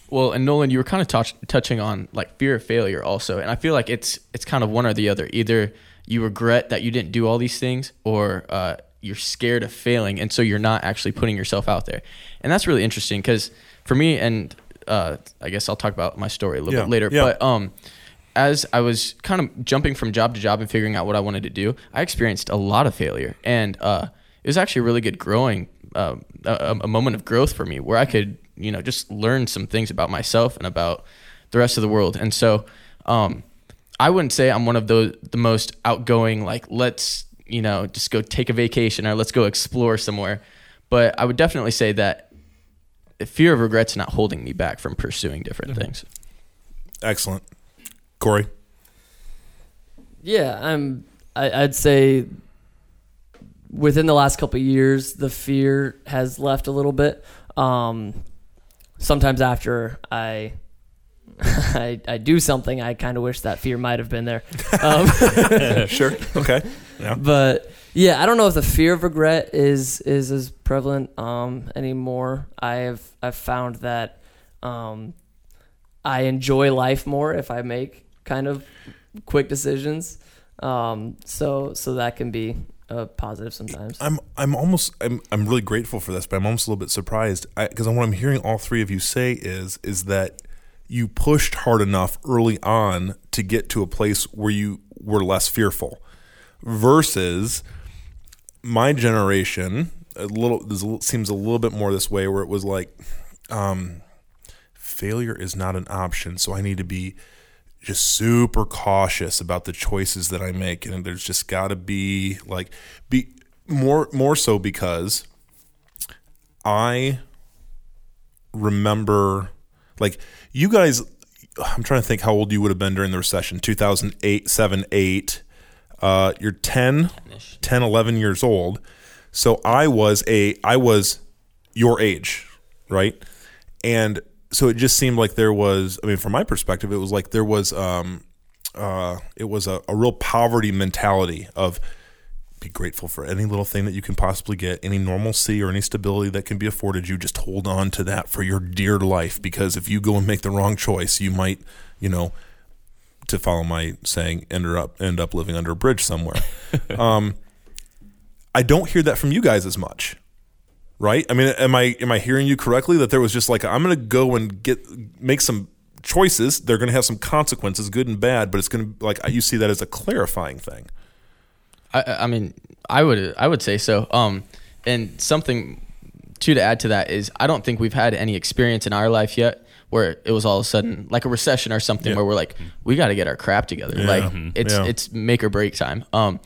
Well, and Nolan, you were kind of touch, touching on like fear of failure also, and I feel like it's it's kind of one or the other. Either you regret that you didn't do all these things, or uh, you're scared of failing, and so you're not actually putting yourself out there. And that's really interesting because for me, and uh, I guess I'll talk about my story a little Yeah, bit later. yeah. But um, as I was kind of jumping from job to job and figuring out what I wanted to do, I experienced a lot of failure, and uh, it was actually a really good growing, uh, a, a moment of growth for me where I could, you know, just learn some things about myself and about the rest of the world. And so, um, I wouldn't say I'm one of those the most outgoing, like let's, you know, just go take a vacation or let's go explore somewhere. But I would definitely say that fear of regret's not holding me back from pursuing different things. excellent corey Yeah, I'm. I, I'd say within the last couple of years, the fear has left a little bit. Um, sometimes after I, *laughs* I, I do something, I kind of wish that fear might have been there. Um, *laughs* *laughs* sure okay yeah but yeah, I don't know if the fear of regret is is as prevalent um, anymore. I have I've found that um, I enjoy life more if I make kind of quick decisions. Um, so so that can be a positive sometimes. I'm I'm almost I'm I'm really grateful for this, but I'm almost a little bit surprised because what I'm hearing all three of you say is is that you pushed hard enough early on to get to a place where you were less fearful, versus my generation. A little this seems a little bit more this way, where it was like, um, failure is not an option. So I need to be just super cautious about the choices that I make, and there's just got to be like be more more so because I remember like you guys I'm trying to think how old you would have been during the recession 2008 7 8 uh, you're 10 10 11 years old. So I was a I was your age right? And so it just seemed like there was I mean from my perspective it was like there was um uh it was a, a real poverty mentality of be grateful for any little thing that you can possibly get, any normalcy or any stability that can be afforded you. Just hold on to that for your dear life because if you go and make the wrong choice, you might, you know, to follow my saying, end up end up living under a bridge somewhere. *laughs* um, I don't hear that from you guys as much, right? I mean, am I am I hearing you correctly that there was just like I'm going to go and get make some choices. They're going to have some consequences, good and bad, but it's going to like you see that as a clarifying thing. I, I mean, I would I would say so. Um, and something too to add to that is I don't think we've had any experience in our life yet where it was all of a sudden like a recession or something Yeah. where we're like we got to get our crap together. Like it's Yeah. it's make or break time. Um,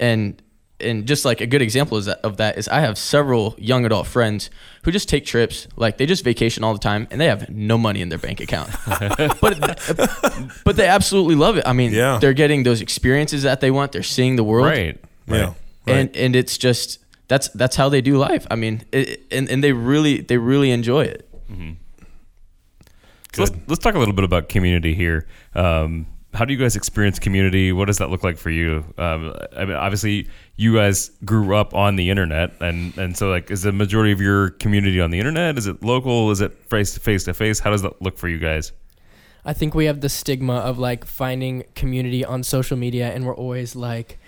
and and just like a good example is that, of that is I have several young adult friends who just take trips, like they just vacation all the time, and they have no money in their bank account, *laughs* but but they absolutely love it. I mean, Yeah. they're getting those experiences that they want. They're seeing the world, Right. Yeah. and and it's just that's that's how they do life. I mean, it, and and they really they really enjoy it. So let's, let's talk a little bit about community here. Um, how do you guys experience community? What does that look like for you? Um, I mean, obviously, you guys grew up on the internet, and and so like, is the majority of your community on the internet? Is it local? Is it face to face to face? How does that look for you guys? I think we have the stigma of like finding community on social media, and we're always like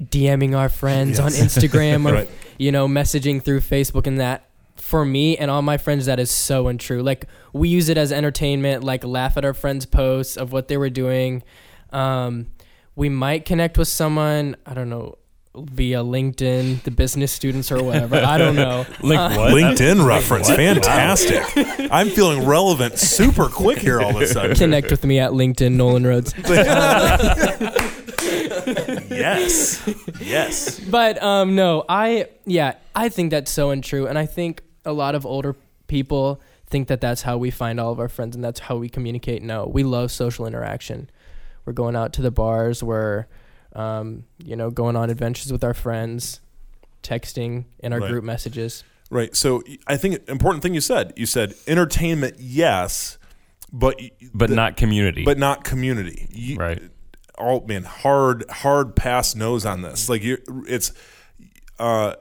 DMing our friends on Instagram *laughs* or Right. you know messaging through Facebook, and that for me and all my friends that is so untrue. Like we use it as entertainment, like laugh at our friends' posts of what they were doing. Um, we might connect with someone I don't know via LinkedIn, the business students or whatever. I don't know. *laughs* Link what? LinkedIn reference, fantastic. *laughs* I'm feeling relevant super quick here all of a sudden. Connect with me at LinkedIn, Nolan Rhodes. *laughs* yes, yes. but um no i yeah i think that's so untrue and i think a lot of older people think that that's how we find all of our friends and that's how we communicate no we love social interaction we're going out to the bars we're um, you know going on adventures with our friends texting in our Right. group messages Right. So I think important thing you said. You said entertainment, yes, but But the- not community. but not community. You, right. Oh man, hard hard pass nose on this. Like you, it's uh,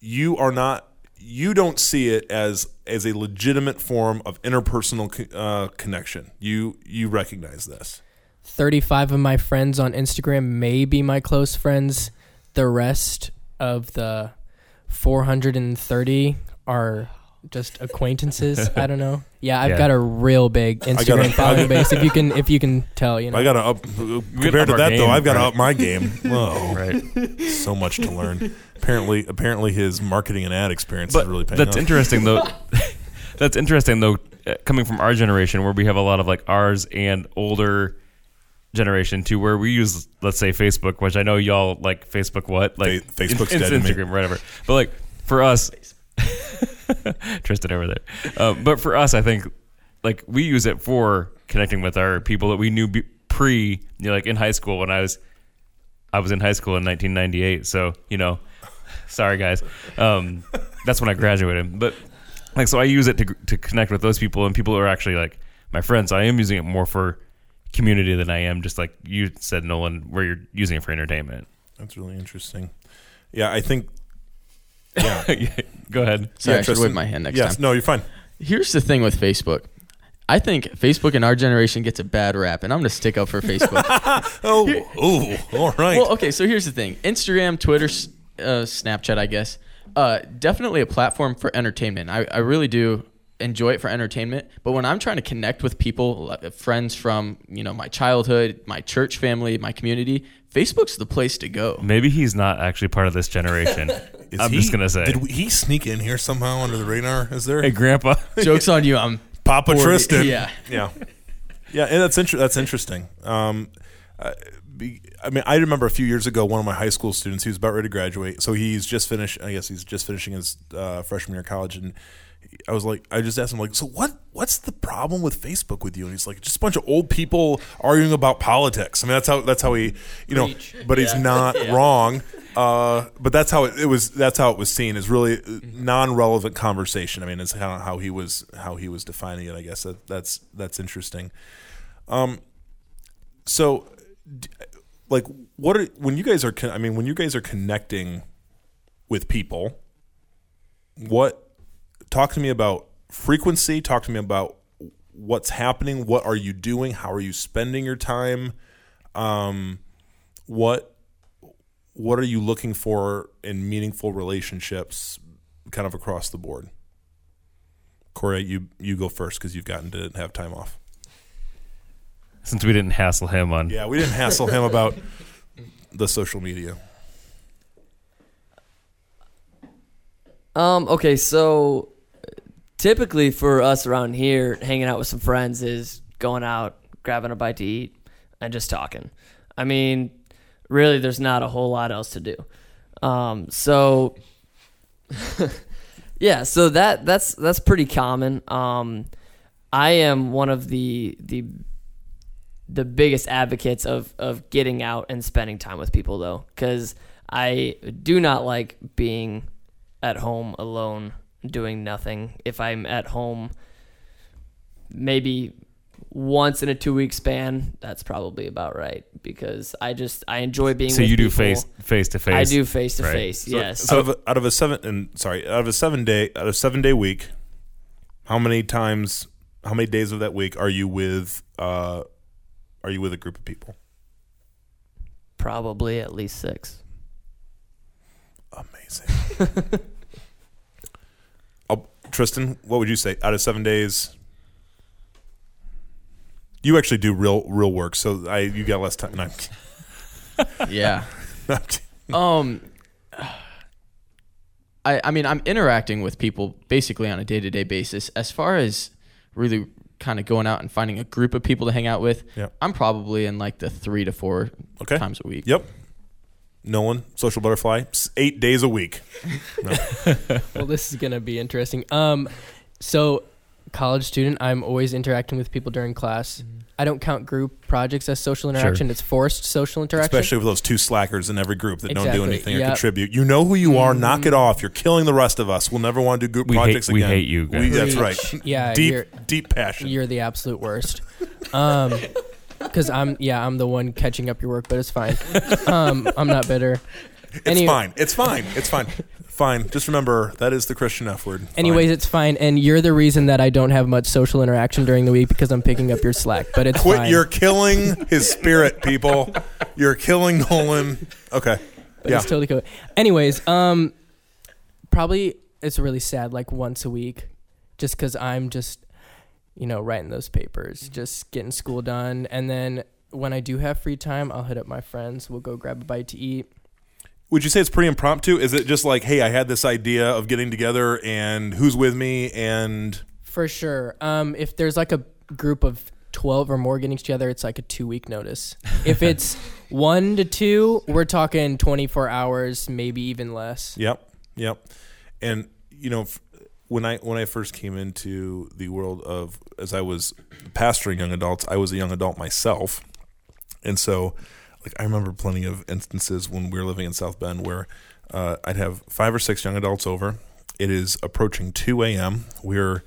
you are not. You don't see it as as a legitimate form of interpersonal co- uh, connection. You you recognize this. 35 of my friends on instagram may be my close friends the rest of the 430 are just acquaintances *laughs* i don't know yeah i've Yeah. got a real big instagram gotta- *laughs* following base if you can if you can tell you know I gotta up compared up to our that game, though. I've got to right. up my game. *laughs* Whoa, Right. so much to learn. Apparently, apparently his marketing and ad experience But is really paying that's off. interesting though. that's interesting though, uh, coming from our generation where we have a lot of like ours and older generation to where we use let's say Facebook, which I know y'all like Facebook what like Fa- Facebook's in- dead to me. Instagram whatever. But like for us, *laughs* Tristan over there. Uh, but for us, I think like we use it for connecting with our people that we knew be- pre, you know, like in high school when I was I was in high school in 1998. So you know, *laughs* sorry guys, um, that's when I graduated. But like, so I use it to to connect with those people, and people are actually like my friends. I am using it more for community than I am just like you said, Nolan, where you're using it for entertainment. That's really interesting. Yeah, I think. *laughs* Yeah. Go ahead. Sorry, Yeah, I should wave my hand next yes. time. No, you're fine. Here's the thing with Facebook. I think Facebook in our generation gets a bad rap, and I'm going to stick up for Facebook. *laughs* Oh, ooh, all right. well, okay, so here's the thing Instagram, Twitter, uh, Snapchat, I guess, uh, definitely a platform for entertainment. I, I really do enjoy it for entertainment. But when I'm trying to connect with people, friends from you know my childhood, my church family, my community, Facebook's the place to go. Maybe he's not actually part of this generation. *laughs* Is I'm he- just gonna say. Did we- he sneak in here somehow under the radar? Is there? hey, Grandpa. *laughs* Jokes on you. I'm Papa 40 Tristan. yeah. yeah, yeah, and that's inter- that's interesting. Um, uh, I mean, I remember a few years ago, one of my high school students, he was about ready to graduate, so he's just finished. I guess he's just finishing his uh, freshman year of college, and I was like, I just asked him like, so what? What's the problem with Facebook with you? And he's like, just a bunch of old people arguing about politics. I mean, that's how that's how he, you know, but he's not *laughs* wrong. Uh, but that's how it, it was. That's how it was seen as really non-relevant conversation. I mean, it's kind of how he was how he was defining it. I guess that, that's that's interesting. Um, so, like, what are when you guys are? Con- I mean, when you guys are connecting with people, what? Talk to me about frequency. Talk to me about what's happening. What are you doing? How are you spending your time? Um, what what are you looking for in meaningful relationships, kind of across the board? Corey, you you go first because you've gotten to have time off. Since we didn't hassle him on. Yeah, we didn't hassle him about the social media. Um. Okay. So typically for us around here, hanging out with some friends is going out, grabbing a bite to eat, and just talking. I mean, really, there's not a whole lot else to do. Um. So. *laughs* yeah. So that that's that's pretty common. Um. I am one of the the the biggest advocates of of getting out and spending time with people though cuz I do not like being at home alone doing nothing. If I'm at home maybe once in a 2 week span, that's probably about right because I just I enjoy being So with you do people. face face to face. I do face to Right. face. So Yes. Out of a, out of a seven and sorry, out of a seven day out of seven day week, how many times, how many days of that week are you with? Uh, are you with a group of people? Probably at least 6. Amazing. *laughs* Tristan, what would you say out of seven days? You actually do real real work, so I you got less time. No, *laughs* Yeah. *laughs* Um, I I mean I'm interacting with people basically on a day to day basis. As far as really kind of going out and finding a group of people to hang out with, Yep. I'm probably in like the three to four Okay. times a week. Yep. Nolan, social butterfly, eight days a week. *laughs* well, this is gonna be interesting. Um, so college student, I'm always interacting with people during class. Mm-hmm. I don't count group projects as social interaction. It's forced social interaction. Especially with those two slackers in every group that don't do Exactly. anything or contribute. You know who you are. Knock Mhm. it off. You're killing the rest of us. We'll never want to do group We hate- projects we hate you guys. We- that's right. Yeah, deep, deep passion. You're the absolute worst. Um, *laughs* because I'm yeah I'm the one catching up your work, but it's fine. Um, I'm not bitter. it's Any- fine. It's fine. It's fine. fine. Just remember that is the Christian F word. Fine. Anyways, it's fine, and you're the reason that I don't have much social interaction during the week because I'm picking up your slack. But it's quit. fine. You're killing his spirit, people. You're killing Nolan. Okay. but yeah. it's totally cool. Anyways, um, probably it's really sad, like once a week, just because I'm just, you know, writing those papers, just getting school done, and then when I do have free time, I'll hit up my friends. We'll go grab a bite to eat. Would you say it's pretty impromptu? Is it just like, hey, I had this idea of getting together, and who's with me, and For sure. Um, if there's like a group of 12 or more getting together, it's like a two week notice. *laughs* If it's one to two, we're talking 24 hours, maybe even less. Yep, yep. And you know, f- when I when I first came into the world of as I was pastoring young adults, I was a young adult myself, and so like I remember plenty of instances when we were living in South Bend where uh, I'd have five or six young adults over. It is approaching two a.m. We're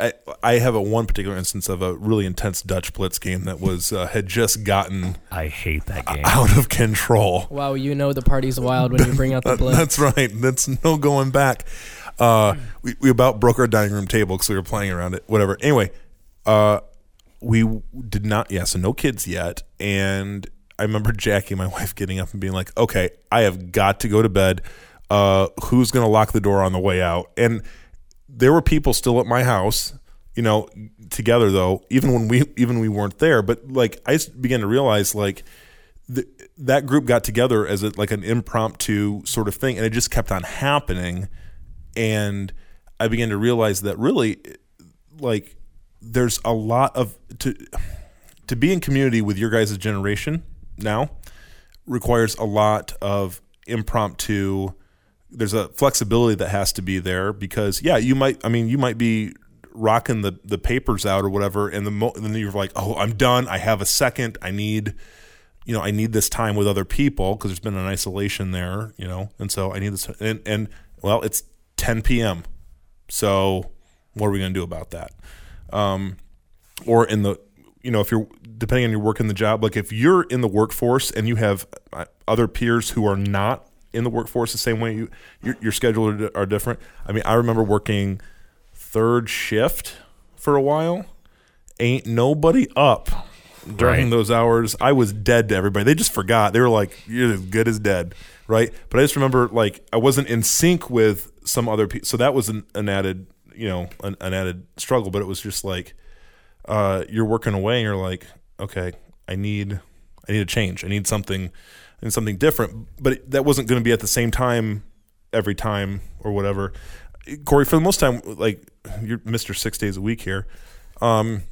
I, I have a one particular instance of a really intense Dutch Blitz game that was uh, had just gotten I hate that game. *laughs* out of control. Wow, you know the party's wild when you bring out the *laughs* blitz. That's right. That's no going back. Uh, we, we about broke our dining room table because we were playing around it. Whatever. Anyway, uh, we did not. Yeah, so no kids yet. And I remember *laughs* Jackie, my wife, getting up and being like, "Okay, I have got to go to bed. Uh, who's to lock the door on the way out?" And there were people still at my house, you know, together though. Even when we even we weren't there, but like I began to realize like th- that group got together as a, like an impromptu sort of thing, and it just kept on happening. And I began to realize that really, like there's a lot of to to be in community with your guys' generation now requires a lot of impromptu there's a flexibility that has to be there because yeah you might i mean you might be rocking the the papers out or whatever and the mo- and then you're like oh i'm done. I have a second. I need you know i need this time with other people because there's been an isolation there you know and so i need this and and well it's 10 p.m so what are we going to do about that? Um or in the you know if you're depending on your work in the job like if you're in the workforce and you have uh, other peers who are not in the workforce the same way you your, your schedule are, are different. I mean i remember working third shift for a while. Ain't nobody up during Right. those hours. I was dead to everybody. They just forgot. They were like you're as good as dead right but i just remember like i wasn't in sync with some other people so that was an, an added you know an, an added struggle but it was just like uh, you're working away and you're like, okay, I need, I need a change. I need something, need something different. But it, that wasn't going to be at the same time every time or whatever. Corey, for the most time, like you're Mr. Six Days a Week here. Um,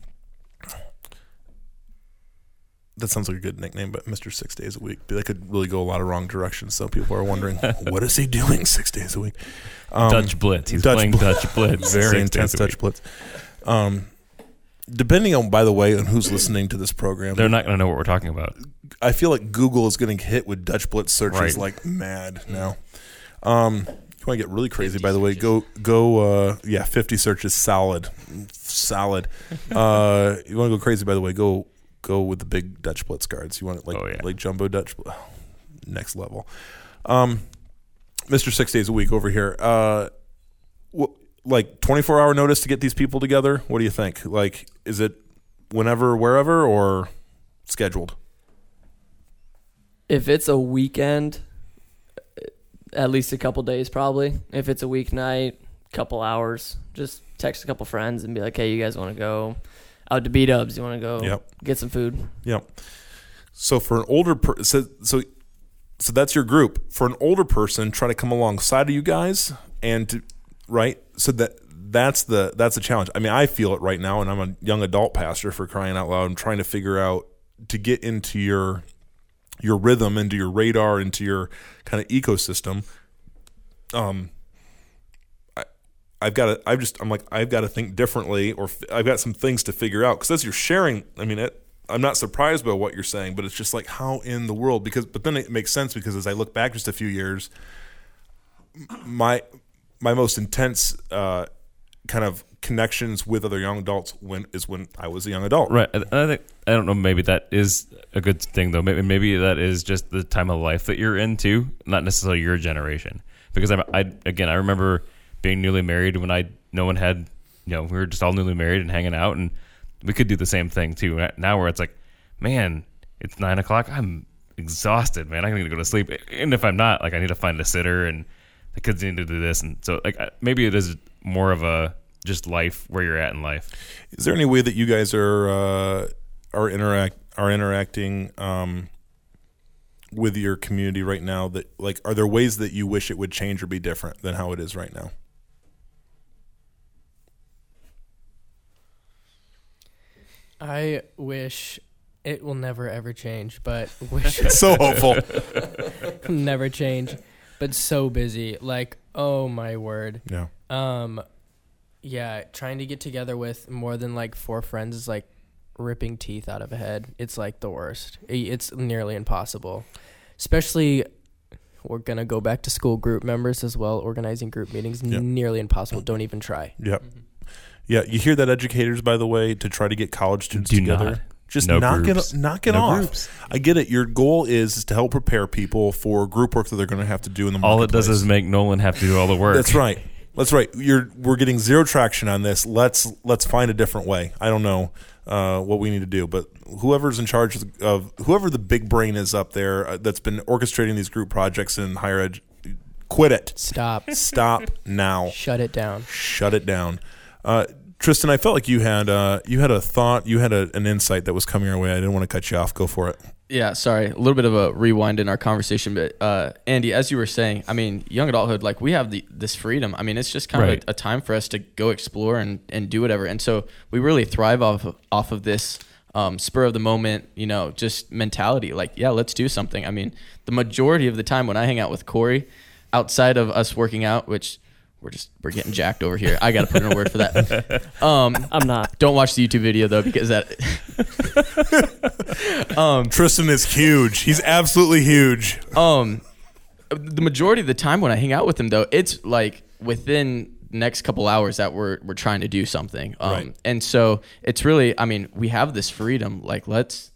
that sounds like a good nickname, but Mr. Six Days a Week. That could really go a lot of wrong directions. So people are wondering, *laughs* what is he doing six days a week? Um, Dutch Blitz. He's Dutch playing Bl- Dutch Blitz. *laughs* very intense days a week. Dutch blitz. Um, depending on, by the way, on who's listening to this program, They're not going to know what we're talking about. I feel like Google is getting hit with Dutch blitz searches Right. like mad now. Um, you want to get really crazy, by the way? Go go. Uh, yeah, fifty searches, solid, solid. *laughs* Uh, you want to go crazy, by the way? Go go with the big Dutch blitz cards. You want it like Oh, yeah. like jumbo Dutch, *sighs* next level. Um, Mister Six Days a Week over here. Uh, wh- like twenty four hour notice to get these people together. What do you think? Like, is it whenever, wherever, or scheduled? If it's a weekend, at least a couple days probably. If it's a weeknight, couple hours, just text a couple friends and be like, "Hey, you guys want to go out to B Dubs? You want to go Yep. get some food?" Yeah. So for an older per- so so so that's your group. For an older person, try to come alongside of you guys and to, right. So that that's the that's the challenge. I mean, I feel it right now, and I'm a young adult pastor for crying out loud. I'm trying to figure out to get into your your rhythm, into your radar, into your kind of ecosystem. Um, I've got to. I've just. I'm like. I've got to think differently, or I've got some things to figure out. Because as you're sharing, I mean, it, I'm not surprised by what you're saying, but it's just like how in the world? Because, but then it makes sense because as I look back just a few years, my my most intense uh, kind of connections with other young adults when is when I was a young adult. Right. And I think I don't know. Maybe that is a good thing, though. Maybe maybe that is just the time of life that you're into, not necessarily your generation. Because I'm, I again, I remember being newly married when I no one had, you know, we were just all newly married and hanging out, and we could do the same thing too. Now where it's like, man, it's nine o'clock. I'm exhausted, man. I need to go to sleep. And if I'm not, like, I need to find a sitter, and the kids need to do this, and so like maybe it is more of a just life where you're at in life. Is there any way that you guys are uh, are interact are interacting um, with your community right now? That like, are there ways that you wish it would change or be different than how it is right now? I wish it will never ever change, but *laughs* wish *laughs* so hopeful. *laughs* never change. But so busy, like oh my word. Yeah. Um, yeah, trying to get together with more than like four friends is like ripping teeth out of a head. It's like the worst. It's nearly impossible. Especially, we're gonna go back to school group members as well. Organizing group meetings Yep. nearly impossible. Don't even try. Yep. Yeah. You hear that, educators? By the way, to try to get college students Do together. not. Just No knock groups. it, knock it No off. groups. I get it. Your goal is, is to help prepare people for group work that they're going to have to do in the All it does is make Nolan have to do all the work. That's right. That's right. You're we're getting zero traction on this. Let's let's find a different way. I don't know uh, what we need to do, but whoever's in charge of, of whoever the big brain is up there uh, that's been orchestrating these group projects in higher ed, quit it. Stop. Stop now. Shut it down. Shut it down. Uh, Tristan, I felt like you had uh, you had a thought, you had a, an insight that was coming our way. I didn't want to cut you off. Go for it. Yeah, sorry, a little bit of a rewind in our conversation, but uh, Andy, as you were saying, I mean, young adulthood, like we have the this freedom. I mean, it's just kind Right. of a, a time for us to go explore and, and do whatever, and so we really thrive off of, off of this um, spur of the moment, you know, just mentality. Like, yeah, let's do something. I mean, the majority of the time when I hang out with Corey, outside of us working out, which we're just we're getting jacked over here. I got to put in a word for that. *laughs* Um, I'm not. don't watch the YouTube video though because that *laughs* um, Tristan is huge. He's absolutely huge. Um, the majority of the time when I hang out with him, though, it's like within next couple hours that we're we're trying to do something. Um, Right. and so it's really, I mean, we have this freedom. Like let's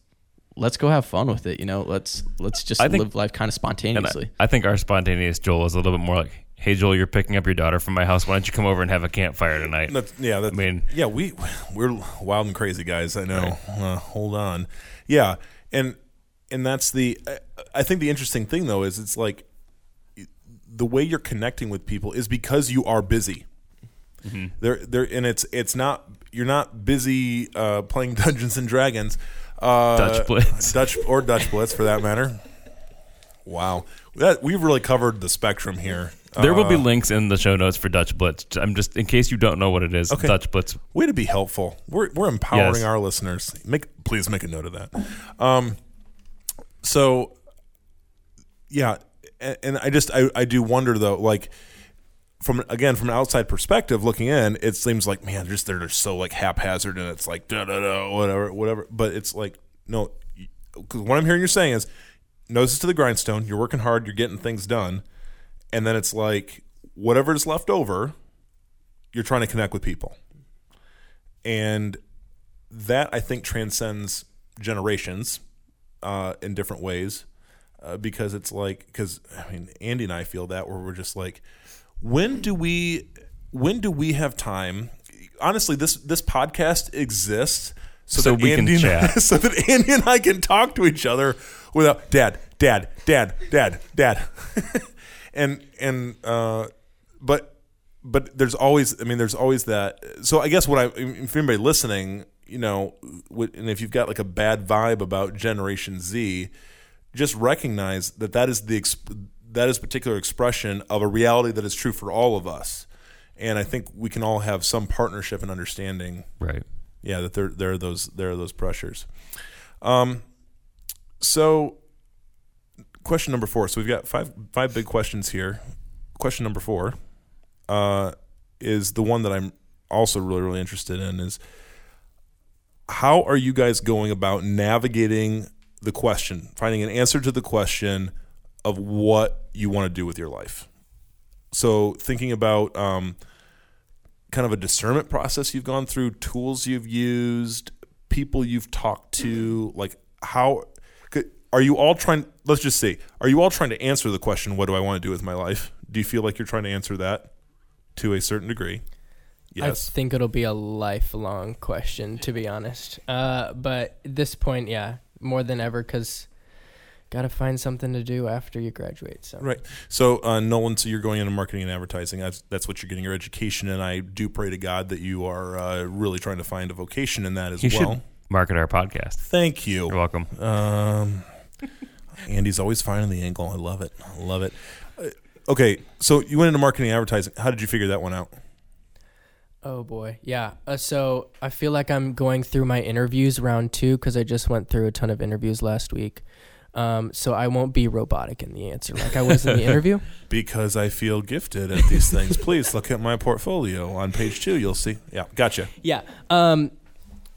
let's go have fun with it. You know, let's let's just I think- live life kind of And I, spontaneously. I think our spontaneous Joel is a little bit more like, "Hey Joel, you're picking up your daughter from my house. Why don't you come over and have a campfire tonight?" That's, yeah, that's, I mean- yeah, we we're wild and crazy guys. I know. Uh, hold on. Yeah, and and that's the. I- I think the interesting thing though is it's like the way you're connecting with people is because you are busy. Mm-hmm. There, there, and it's it's not you're not busy uh, playing *laughs* Dungeons and Dragons, uh, Dutch Blitz. *laughs* Dutch or Dutch Blitz for that matter. Wow, that we've really covered the spectrum here. There will be Uh, links in the show notes for Dutch Blitz. I'm just in case you don't know what it is. Okay. Dutch Blitz. way to be helpful. We're we're empowering Yes. our listeners. Make please make a note of that. Um, so yeah, and, and I just I, I do wonder though, like from again from an outside perspective looking in, it seems like man, just they're just so like haphazard and it's like da da da whatever whatever. But it's like no, because what I'm hearing you're saying is noses to the grindstone. You're working hard. You're getting things done, and then it's like whatever's left over, you're trying to connect with people. And that I think transcends generations uh, in different ways uh, because it's like because I mean Andy and I feel that where we're just like when do we when do we have time? Honestly this this podcast exists so, So that we can Andy and- chat. *laughs* so that Andy and I can talk to each other without dad dad dad dad dad *laughs* and and uh but but there's always i mean there's always that. So i guess what i if anybody listening you know and if you've got like a bad vibe about generation z just recognize that that is the that is particular expression of a reality that is true for all of us. And i think we can all have some partnership and understanding. Right. yeah that there there are those there are those pressures. Um so question number four. So we've got five five big questions here. Question number four uh is the one that i'm also really really interested in is how are you guys going about navigating the question finding an answer to the question of what you want to do with your life? So thinking about um kind of a discernment process you've gone through, tools you've used, people you've talked to, like how are you all trying let's just say, are you all trying to answer the question what do I want to do with my life? Do you feel like you're trying to answer that to a certain degree? Yes. I think it'll be a lifelong question, to be honest. Uh, but at this point, yeah, more than ever, because gotta find something to do after you graduate. So Right. So, uh, Nolan, so you're going into marketing and advertising. That's, that's what you're getting your education in. I do pray to God that you are uh, really trying to find a vocation in that as You well. should market our podcast. Thank you. You're welcome. Um, *laughs* Andy's always finding the angle. I love it. I love it. Uh, okay, so you went into marketing and advertising. How did you figure that one out? Oh boy, yeah. Uh, so I feel like I'm going through my interviews round two because I just went through a ton of interviews last week. Um, so I won't be robotic in the answer like I was in the *laughs* interview. Because I feel gifted at these things. Please look at my portfolio on page two. You'll see. Yeah, gotcha. Yeah. Um,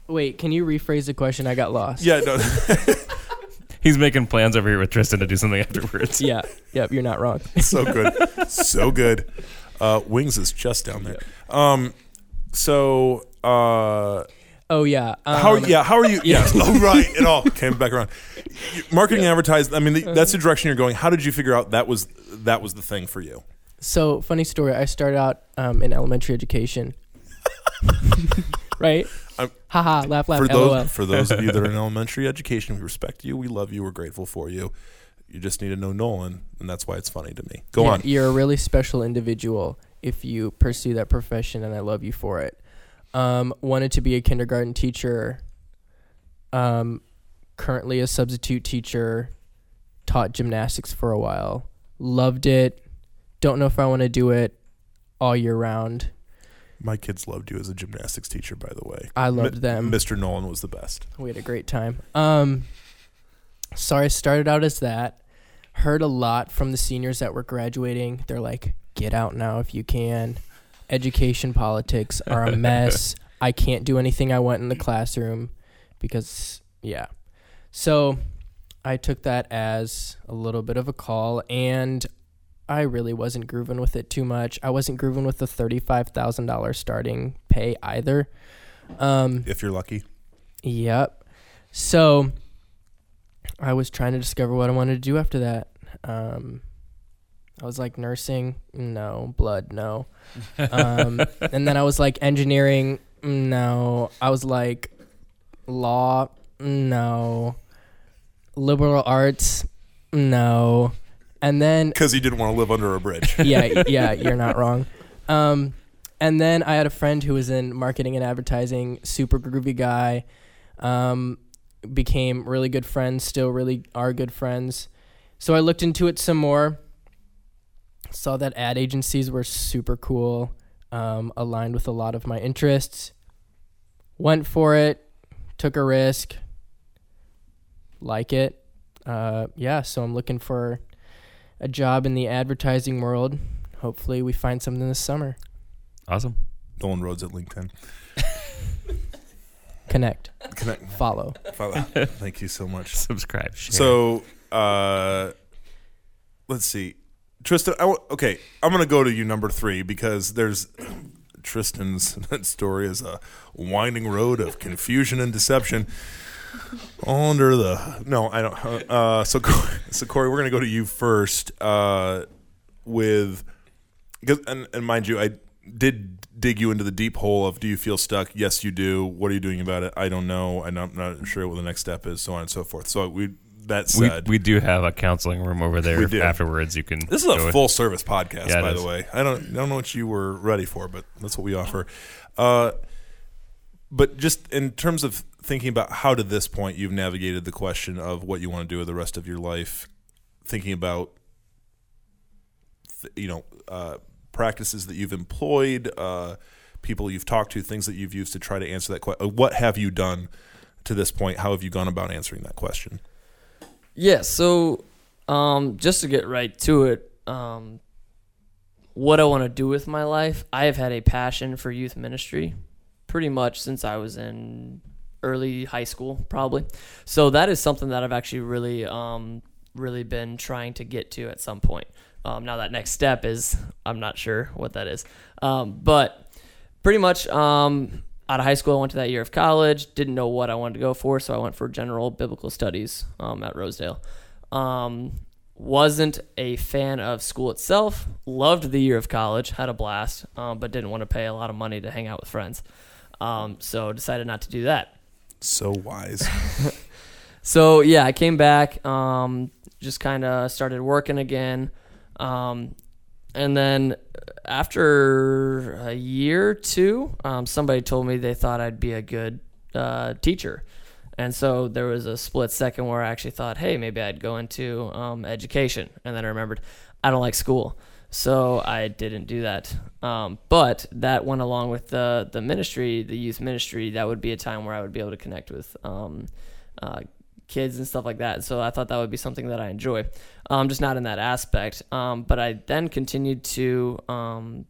wait, can you rephrase the question? I got lost. Yeah, no, *laughs* He's making plans over here with Tristan to do something *laughs* afterwards. Yeah. Yep. You're not wrong. *laughs* so good, *laughs* so good. Uh, Wings is just down there. Um, so uh, Oh yeah. Um, how? Yeah, how are you? Yeah. Oh, right. It all came back around. Marketing, and advertising. I mean, the, that's the direction you're going. How did you figure out that was that was the thing for you? So funny story. I started out um, in elementary education. Right? *laughs* I'm- Haha. Laugh. Laugh. for LOL. those for those of you that are in *laughs* elementary education, we respect you, we love you, we're grateful for you. You just need to know Nolan, and that's why it's funny to me. Go Yeah, on. You're a really special individual if you pursue that profession, and I love you for it. Um, wanted to be a kindergarten teacher. Um, currently a substitute teacher. Taught gymnastics for a while. Loved it. Don't know if I want to do it all year round. My kids loved you as a gymnastics teacher, by the way. I loved Mi- them. Mr. Nolan was the best. We had a great time. Um, so I started out as that. Heard a lot from the seniors that were graduating. They're like, "Get out now if you can." Education politics are a mess. *laughs* I can't do anything I want in the classroom because yeah. So I took that as a little bit of a call and I really wasn't grooving with it too much. I wasn't grooving with the $35,000 starting pay either. Um If you're lucky. Yep. So I was trying to discover what I wanted to do after that. Um, I was like nursing, no. Blood, no. Um, *laughs* and then I was like engineering, no. I was like law, no. Liberal arts, no. And then Because he didn't want to live under a bridge. *laughs* yeah, yeah, you're not wrong. Um, and then I had a friend who was in marketing and advertising, super groovy guy. Um, became really good friends, still really are good friends. So I looked into it some more. Saw that ad agencies were super cool, um, aligned with a lot of my interests. Went for it, took a risk. Like it, uh, yeah. So I'm looking for a job in the advertising world. Hopefully, we find something this summer. Awesome. Nolan Rhodes at LinkedIn. *laughs* Connect, Connect. follow. Follow. *laughs* Thank you so much. Subscribe. Share. So, uh, let's see, Tristan. I w- okay, I'm gonna go to you number three because there's *clears throat* Tristan's *laughs* story is a winding road of confusion and deception. Under the no, I don't. Uh, so, *laughs* so Corey, we're gonna go to you first. Uh, with because and, and mind you, I did dig you into the deep hole of do you feel stuck? Yes, you do. What are you doing about it? I don't know. I'm not, not sure what the next step is, so on and so forth. So we that we, said, we do have a counseling room over there. We do. Afterwards, you can. this is a with- full service podcast, Yeah, by is. the way. I don't I don't know what you were ready for, but that's what we offer. Uh, but just in terms of thinking about how to this point you've navigated the question of what you want to do with the rest of your life, thinking about you know uh, practices that you've employed, uh, people you've talked to, things that you've used to try to answer that question. What have you done to this point? How have you gone about answering that question? Yeah, so um, just to get right to it, um, what I want to do with my life, I have had a passion for youth ministry pretty much since I was in early high school, probably. So that is something that I've actually really, um, really been trying to get to at some point. Um, now that next step is, I'm not sure what that is, um, but pretty much um, out of high school, I went to that year of college. Didn't know what I wanted to go for, so I went for general biblical studies um, at Rosedale. Um, wasn't a fan of school itself. Loved the year of college, had a blast, um, but didn't want to pay a lot of money to hang out with friends. Um, so decided not to do that. So wise. *laughs* So yeah, I came back, um, just kind of started working again, um, and then after a year or two, um, somebody told me they thought I'd be a good uh, teacher, and so there was a split second where I actually thought, hey, maybe I'd go into um, education, and then I remembered I don't like school. So I didn't do that, um, but that went along with the the ministry, the youth ministry. That would be a time where I would be able to connect with um, uh, kids and stuff like that. So I thought that would be something that I enjoy, um, just not in that aspect. Um, but I then continued to um,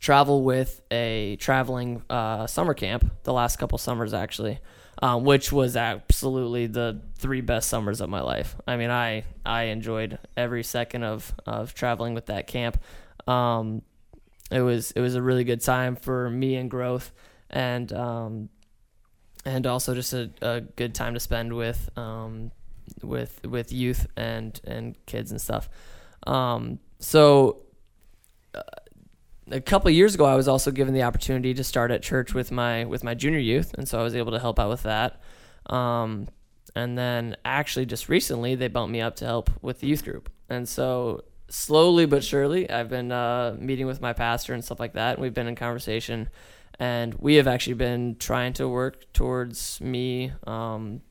travel with a traveling uh, summer camp the last couple summers actually, um, which was absolutely the three best summers of my life. I mean, I I enjoyed every second of of traveling with that camp. Um, it was it was a really good time for me and growth, and um, and also just a, a good time to spend with um, with with youth and and kids and stuff. Um, so uh, a couple years ago, I was also given the opportunity to start at church with my with my junior youth, and so I was able to help out with that. Um, and then actually, just recently, they bumped me up to help with the youth group, and so slowly but surely, I've been uh, meeting with my pastor and stuff like that. And we've been in conversation, and we have actually been trying to work towards me um,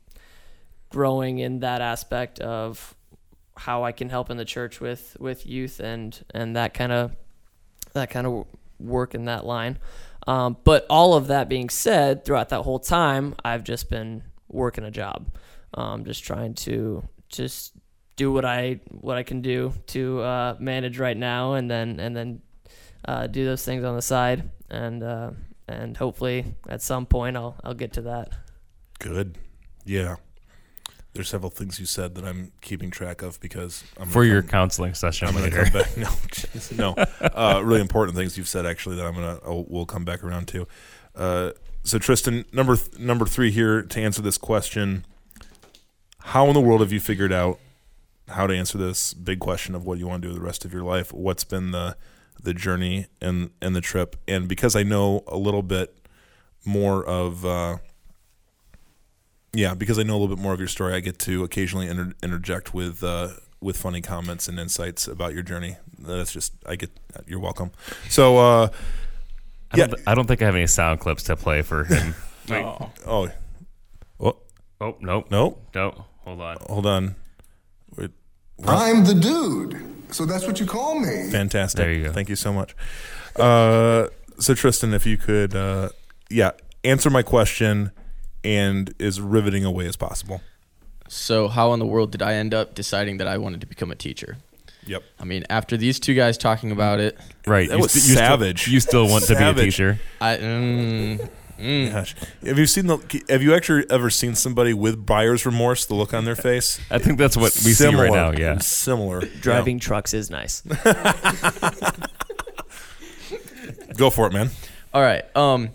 growing in that aspect of how I can help in the church with with youth and and that kind of that kind of work in that line. Um, but all of that being said, throughout that whole time, I've just been working a job, um, just trying to just do what I what I can do to uh, manage right now, and then and then uh, do those things on the side, and uh, and hopefully at some point I'll I'll get to that. Good. Yeah. There's several things you said that I'm keeping track of because I'm For your come- counseling session I'm going to later. come back. *laughs* No, jeez, no. Uh, really important things you've said actually that I'm gonna I'll, we'll come back around to. Uh, so Tristan, number th- number three here to answer this question: How in the world have you figured out how to answer this big question of what you want to do the rest of your life? What's been the the journey and and the trip? And because I know a little bit more of. Uh, yeah, because I know a little bit more of your story, I get to occasionally inter- interject with uh, with funny comments and insights about your journey. That's just I get. You're welcome. So, uh, I, don't, I don't think I have any sound clips to play for him. *laughs* Oh. oh, oh Oh, nope. no, No. Hold on. hold on. Wait, I'm the dude. So that's what you call me. fantastic. There you go. Thank you so much. Uh, so Tristan, if you could, uh, yeah, answer my question and as riveting a way as possible. So, how in the world did I end up deciding that I wanted to become a teacher? Yep. I mean, after these two guys talking about it, Right. That you was st- you savage. Still, you still want to be a Savage. teacher. I mm, mm, Gosh, have you seen the? Have you actually ever seen somebody with buyer's remorse? The look on their face. I think that's what we see right now. Yeah. similar. Driving trucks is nice. Yeah. *laughs* Go for it, man. All right. Um,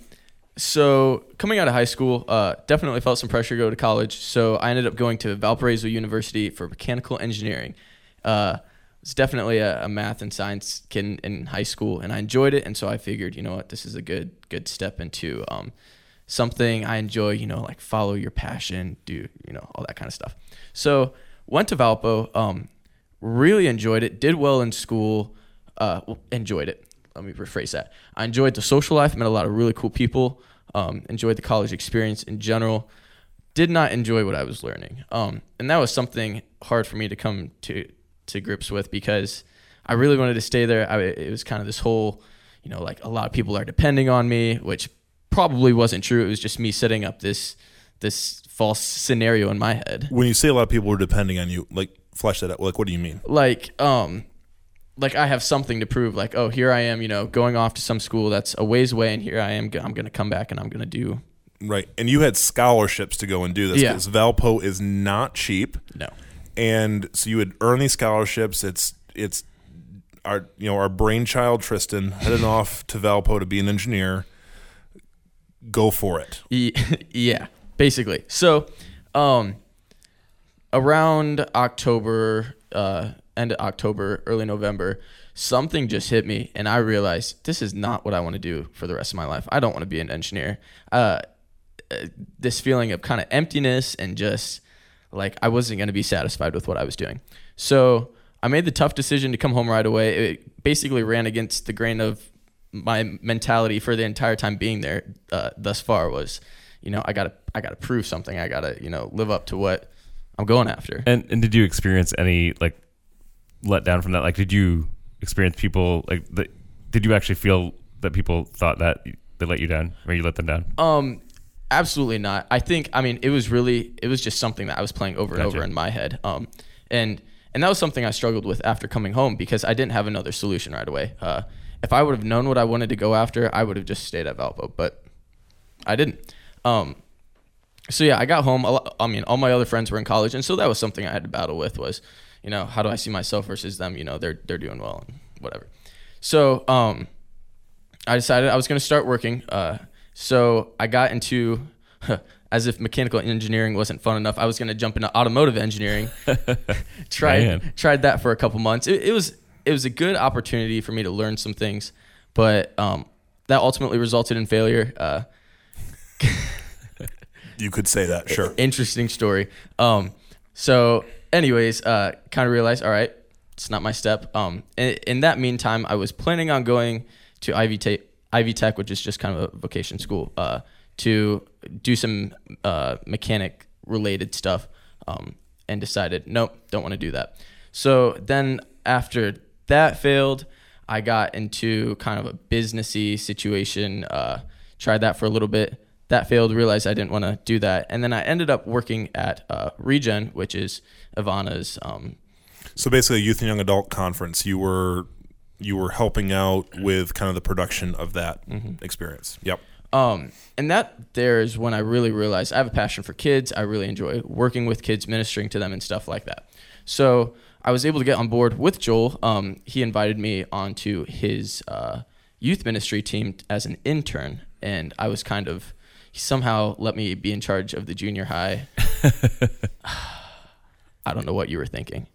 so coming out of high school, uh, definitely felt some pressure to go to college. So I ended up going to Valparaiso University for mechanical engineering. Uh, it's definitely a, a math and science kid in, in high school, and I enjoyed it. And so I figured, you know what, this is a good good step into um, something I enjoy. You know, like follow your passion, do you know all that kind of stuff. So went to Valpo. Um, really enjoyed it. Did well in school. Uh, enjoyed it. Let me rephrase that. I enjoyed the social life. Met a lot of really cool people. Um, enjoyed the college experience in general. Did not enjoy what I was learning. Um, and that was something hard for me to come to to grips with because I really wanted to stay there. I, it was kind of this whole, you know, like a lot of people are depending on me, which probably wasn't true. It was just me setting up this this false scenario in my head. When you say a lot of people are depending on you, like flesh that out. Like, what do you mean? like um like I have something to prove like oh here I am you know going off to some school that's a ways away and here I am I'm going to come back and I'm going to do Right. And you had scholarships to go and do this Yeah. because Valpo is not cheap. no and so you would earn these scholarships. It's it's our you know our brainchild Tristan heading *laughs* off to Valpo to be an engineer. Go for it. *laughs* Yeah basically so um around October uh end of October early November something just hit me and I realized this is not what I want to do for the rest of my life I don't want to be an engineer uh uh, this feeling of kind of emptiness and just like I wasn't going to be satisfied with what I was doing. So I made the tough decision to come home right away. It basically ran against the grain of my mentality for the entire time being there uh, thus far was, you know, I gotta I gotta prove something. I gotta you know live up to what I'm going after. And and did you experience any like letdown from that? Like, did you experience people like that? Did you actually feel that people thought that they let you down, or you let them down? Um, absolutely not. I think I mean it was really it was just something that I was playing over and over in my head. Um, and and that was something I struggled with after coming home because I didn't have another solution right away. Uh, if I would have known what I wanted to go after, I would have just stayed at Valpo, but I didn't. Um, so yeah, I got home. I mean, all my other friends were in college, and so that was something I had to battle with. Was you know how do I see myself versus them? You know they're they're doing well and whatever. So um, I decided I was going to start working. Uh, so I got into, *laughs* as if mechanical engineering wasn't fun enough, I was going to jump into automotive engineering. *laughs* tried Man. tried that for a couple months. It, it was it was a good opportunity for me to learn some things, but um, that ultimately resulted in failure. Uh, *laughs* You could say that, sure. interesting story. Um, so, anyways, uh, kind of realized, all right, it's not my step. Um, in, in that meantime, I was planning on going to Ivy State, Ivy Tech, which is just kind of a vocation school, uh, to do some uh, mechanic related stuff, um, and decided nope, don't want to do that. So then after that failed, I got into kind of a businessy situation. Uh, tried that for a little bit. That failed. Realized I didn't want to do that, and then I ended up working at uh, Regen, which is Ivana's. Um, So basically, a youth and young adult conference. You were you were helping out with kind of the production of that experience. Yep. Um, and that there is when I really realized I have a passion for kids. I really enjoy working with kids, ministering to them, and stuff like that. So I was able to get on board with Joel. Um, he invited me onto his uh, youth ministry team as an intern, and I was kind of he somehow let me be in charge of the junior high. *laughs* I don't know what you were thinking.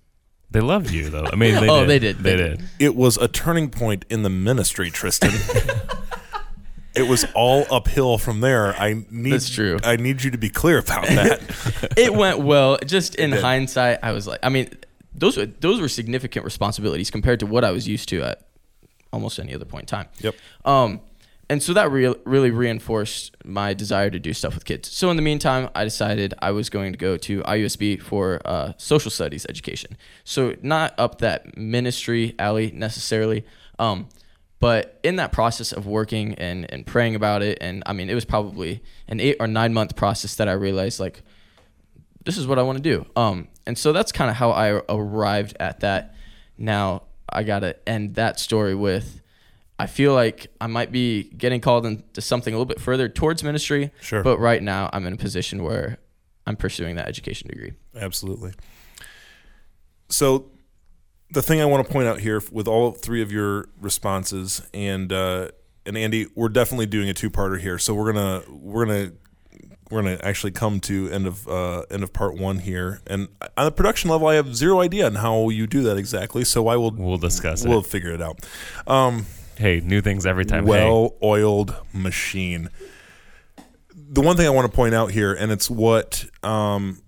They loved you though. I mean, *laughs* they Oh, did. they did. They They did. It was a turning point in the ministry, Tristan. *laughs* it was all uphill from there. I need That's true. I need you to be clear about that. it went well. Just in hindsight, I was like, I mean, those were those were significant responsibilities compared to what I was used to at almost any other point in time. Yep. Um, and so that re- really reinforced my desire to do stuff with kids. So in the meantime, I decided I was going to go to IUSB for uh, social studies education. So not up that ministry alley necessarily, um, but in that process of working and, and praying about it, and I mean, it was probably an eight or nine month process that I realized like this is what I want to do. Um, and so that's kind of how I arrived at that. Now I gotta end that story with, I feel like I might be getting called into something a little bit further towards ministry. Sure. But right now I'm in a position where I'm pursuing that education degree. Absolutely. So, the thing I want to point out here with all three of your responses, and uh, and Andy, we're definitely doing a two-parter here. So we're gonna we're gonna we're gonna actually come to end of uh, end of part one here. And on the production level, I have zero idea on how you do that exactly. So I will We'll discuss we'll it. figure it out. Um, Hey, new things every time. well-oiled machine. The one thing I want to point out here, and it's what um,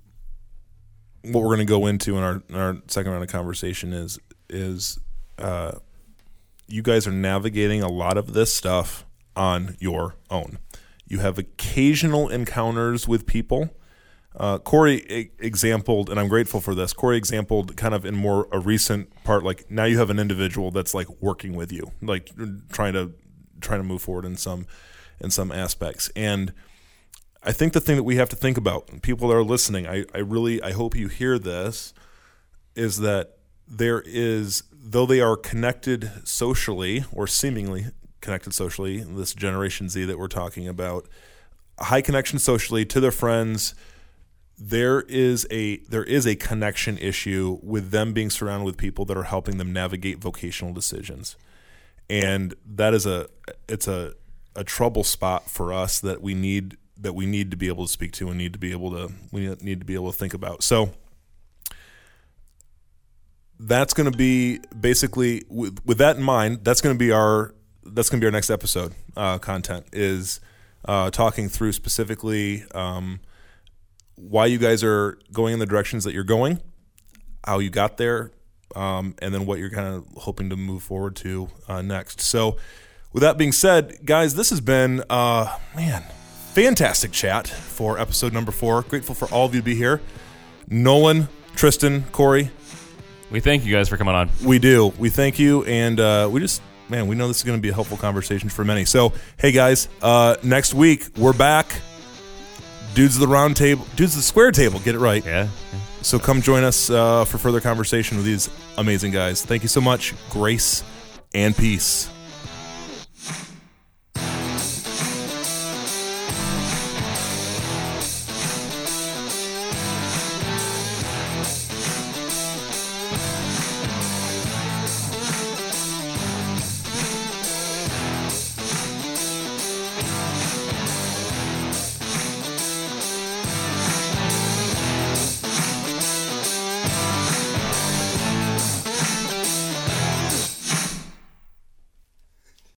what we're going to go into in our in our second round of conversation is is uh, you guys are navigating a lot of this stuff on your own. You have occasional encounters with people. Uh, Corey exampled, and I'm grateful for this. Corey exampled kind of in more a recent part, like now you have an individual that's like working with you, like trying to trying to move forward in some in some aspects. And I think the thing that we have to think about, people that are listening, I, I really I hope you hear this, is that there is though they are connected socially or seemingly connected socially, this Generation Z that we're talking about, high connection socially to their friends there is a there is a connection issue with them being surrounded with people that are helping them navigate vocational decisions. And that is a it's a a trouble spot for us that we need that we need to be able to speak to and need to be able to we need to be able to think about. So that's going to be basically with, with that in mind that's going to be our that's going to be our next episode uh, content is uh, talking through specifically um, why you guys are going in the directions that you're going, how you got there, um, and then what you're kind of hoping to move forward to uh, next. So, with that being said, guys, this has been uh, man, fantastic chat for episode number four. Grateful for all of you to be here. Nolan, Tristan, Corey, We thank you guys for coming on. we do. We thank you, and uh, we just man, we know this is going to be a helpful conversation for many. So, hey guys, uh, next week we're back. Dudes of the round table, dudes of the square table. Get it right. Yeah. So come join us uh, for further conversation with these amazing guys. Thank you so much. Grace and peace.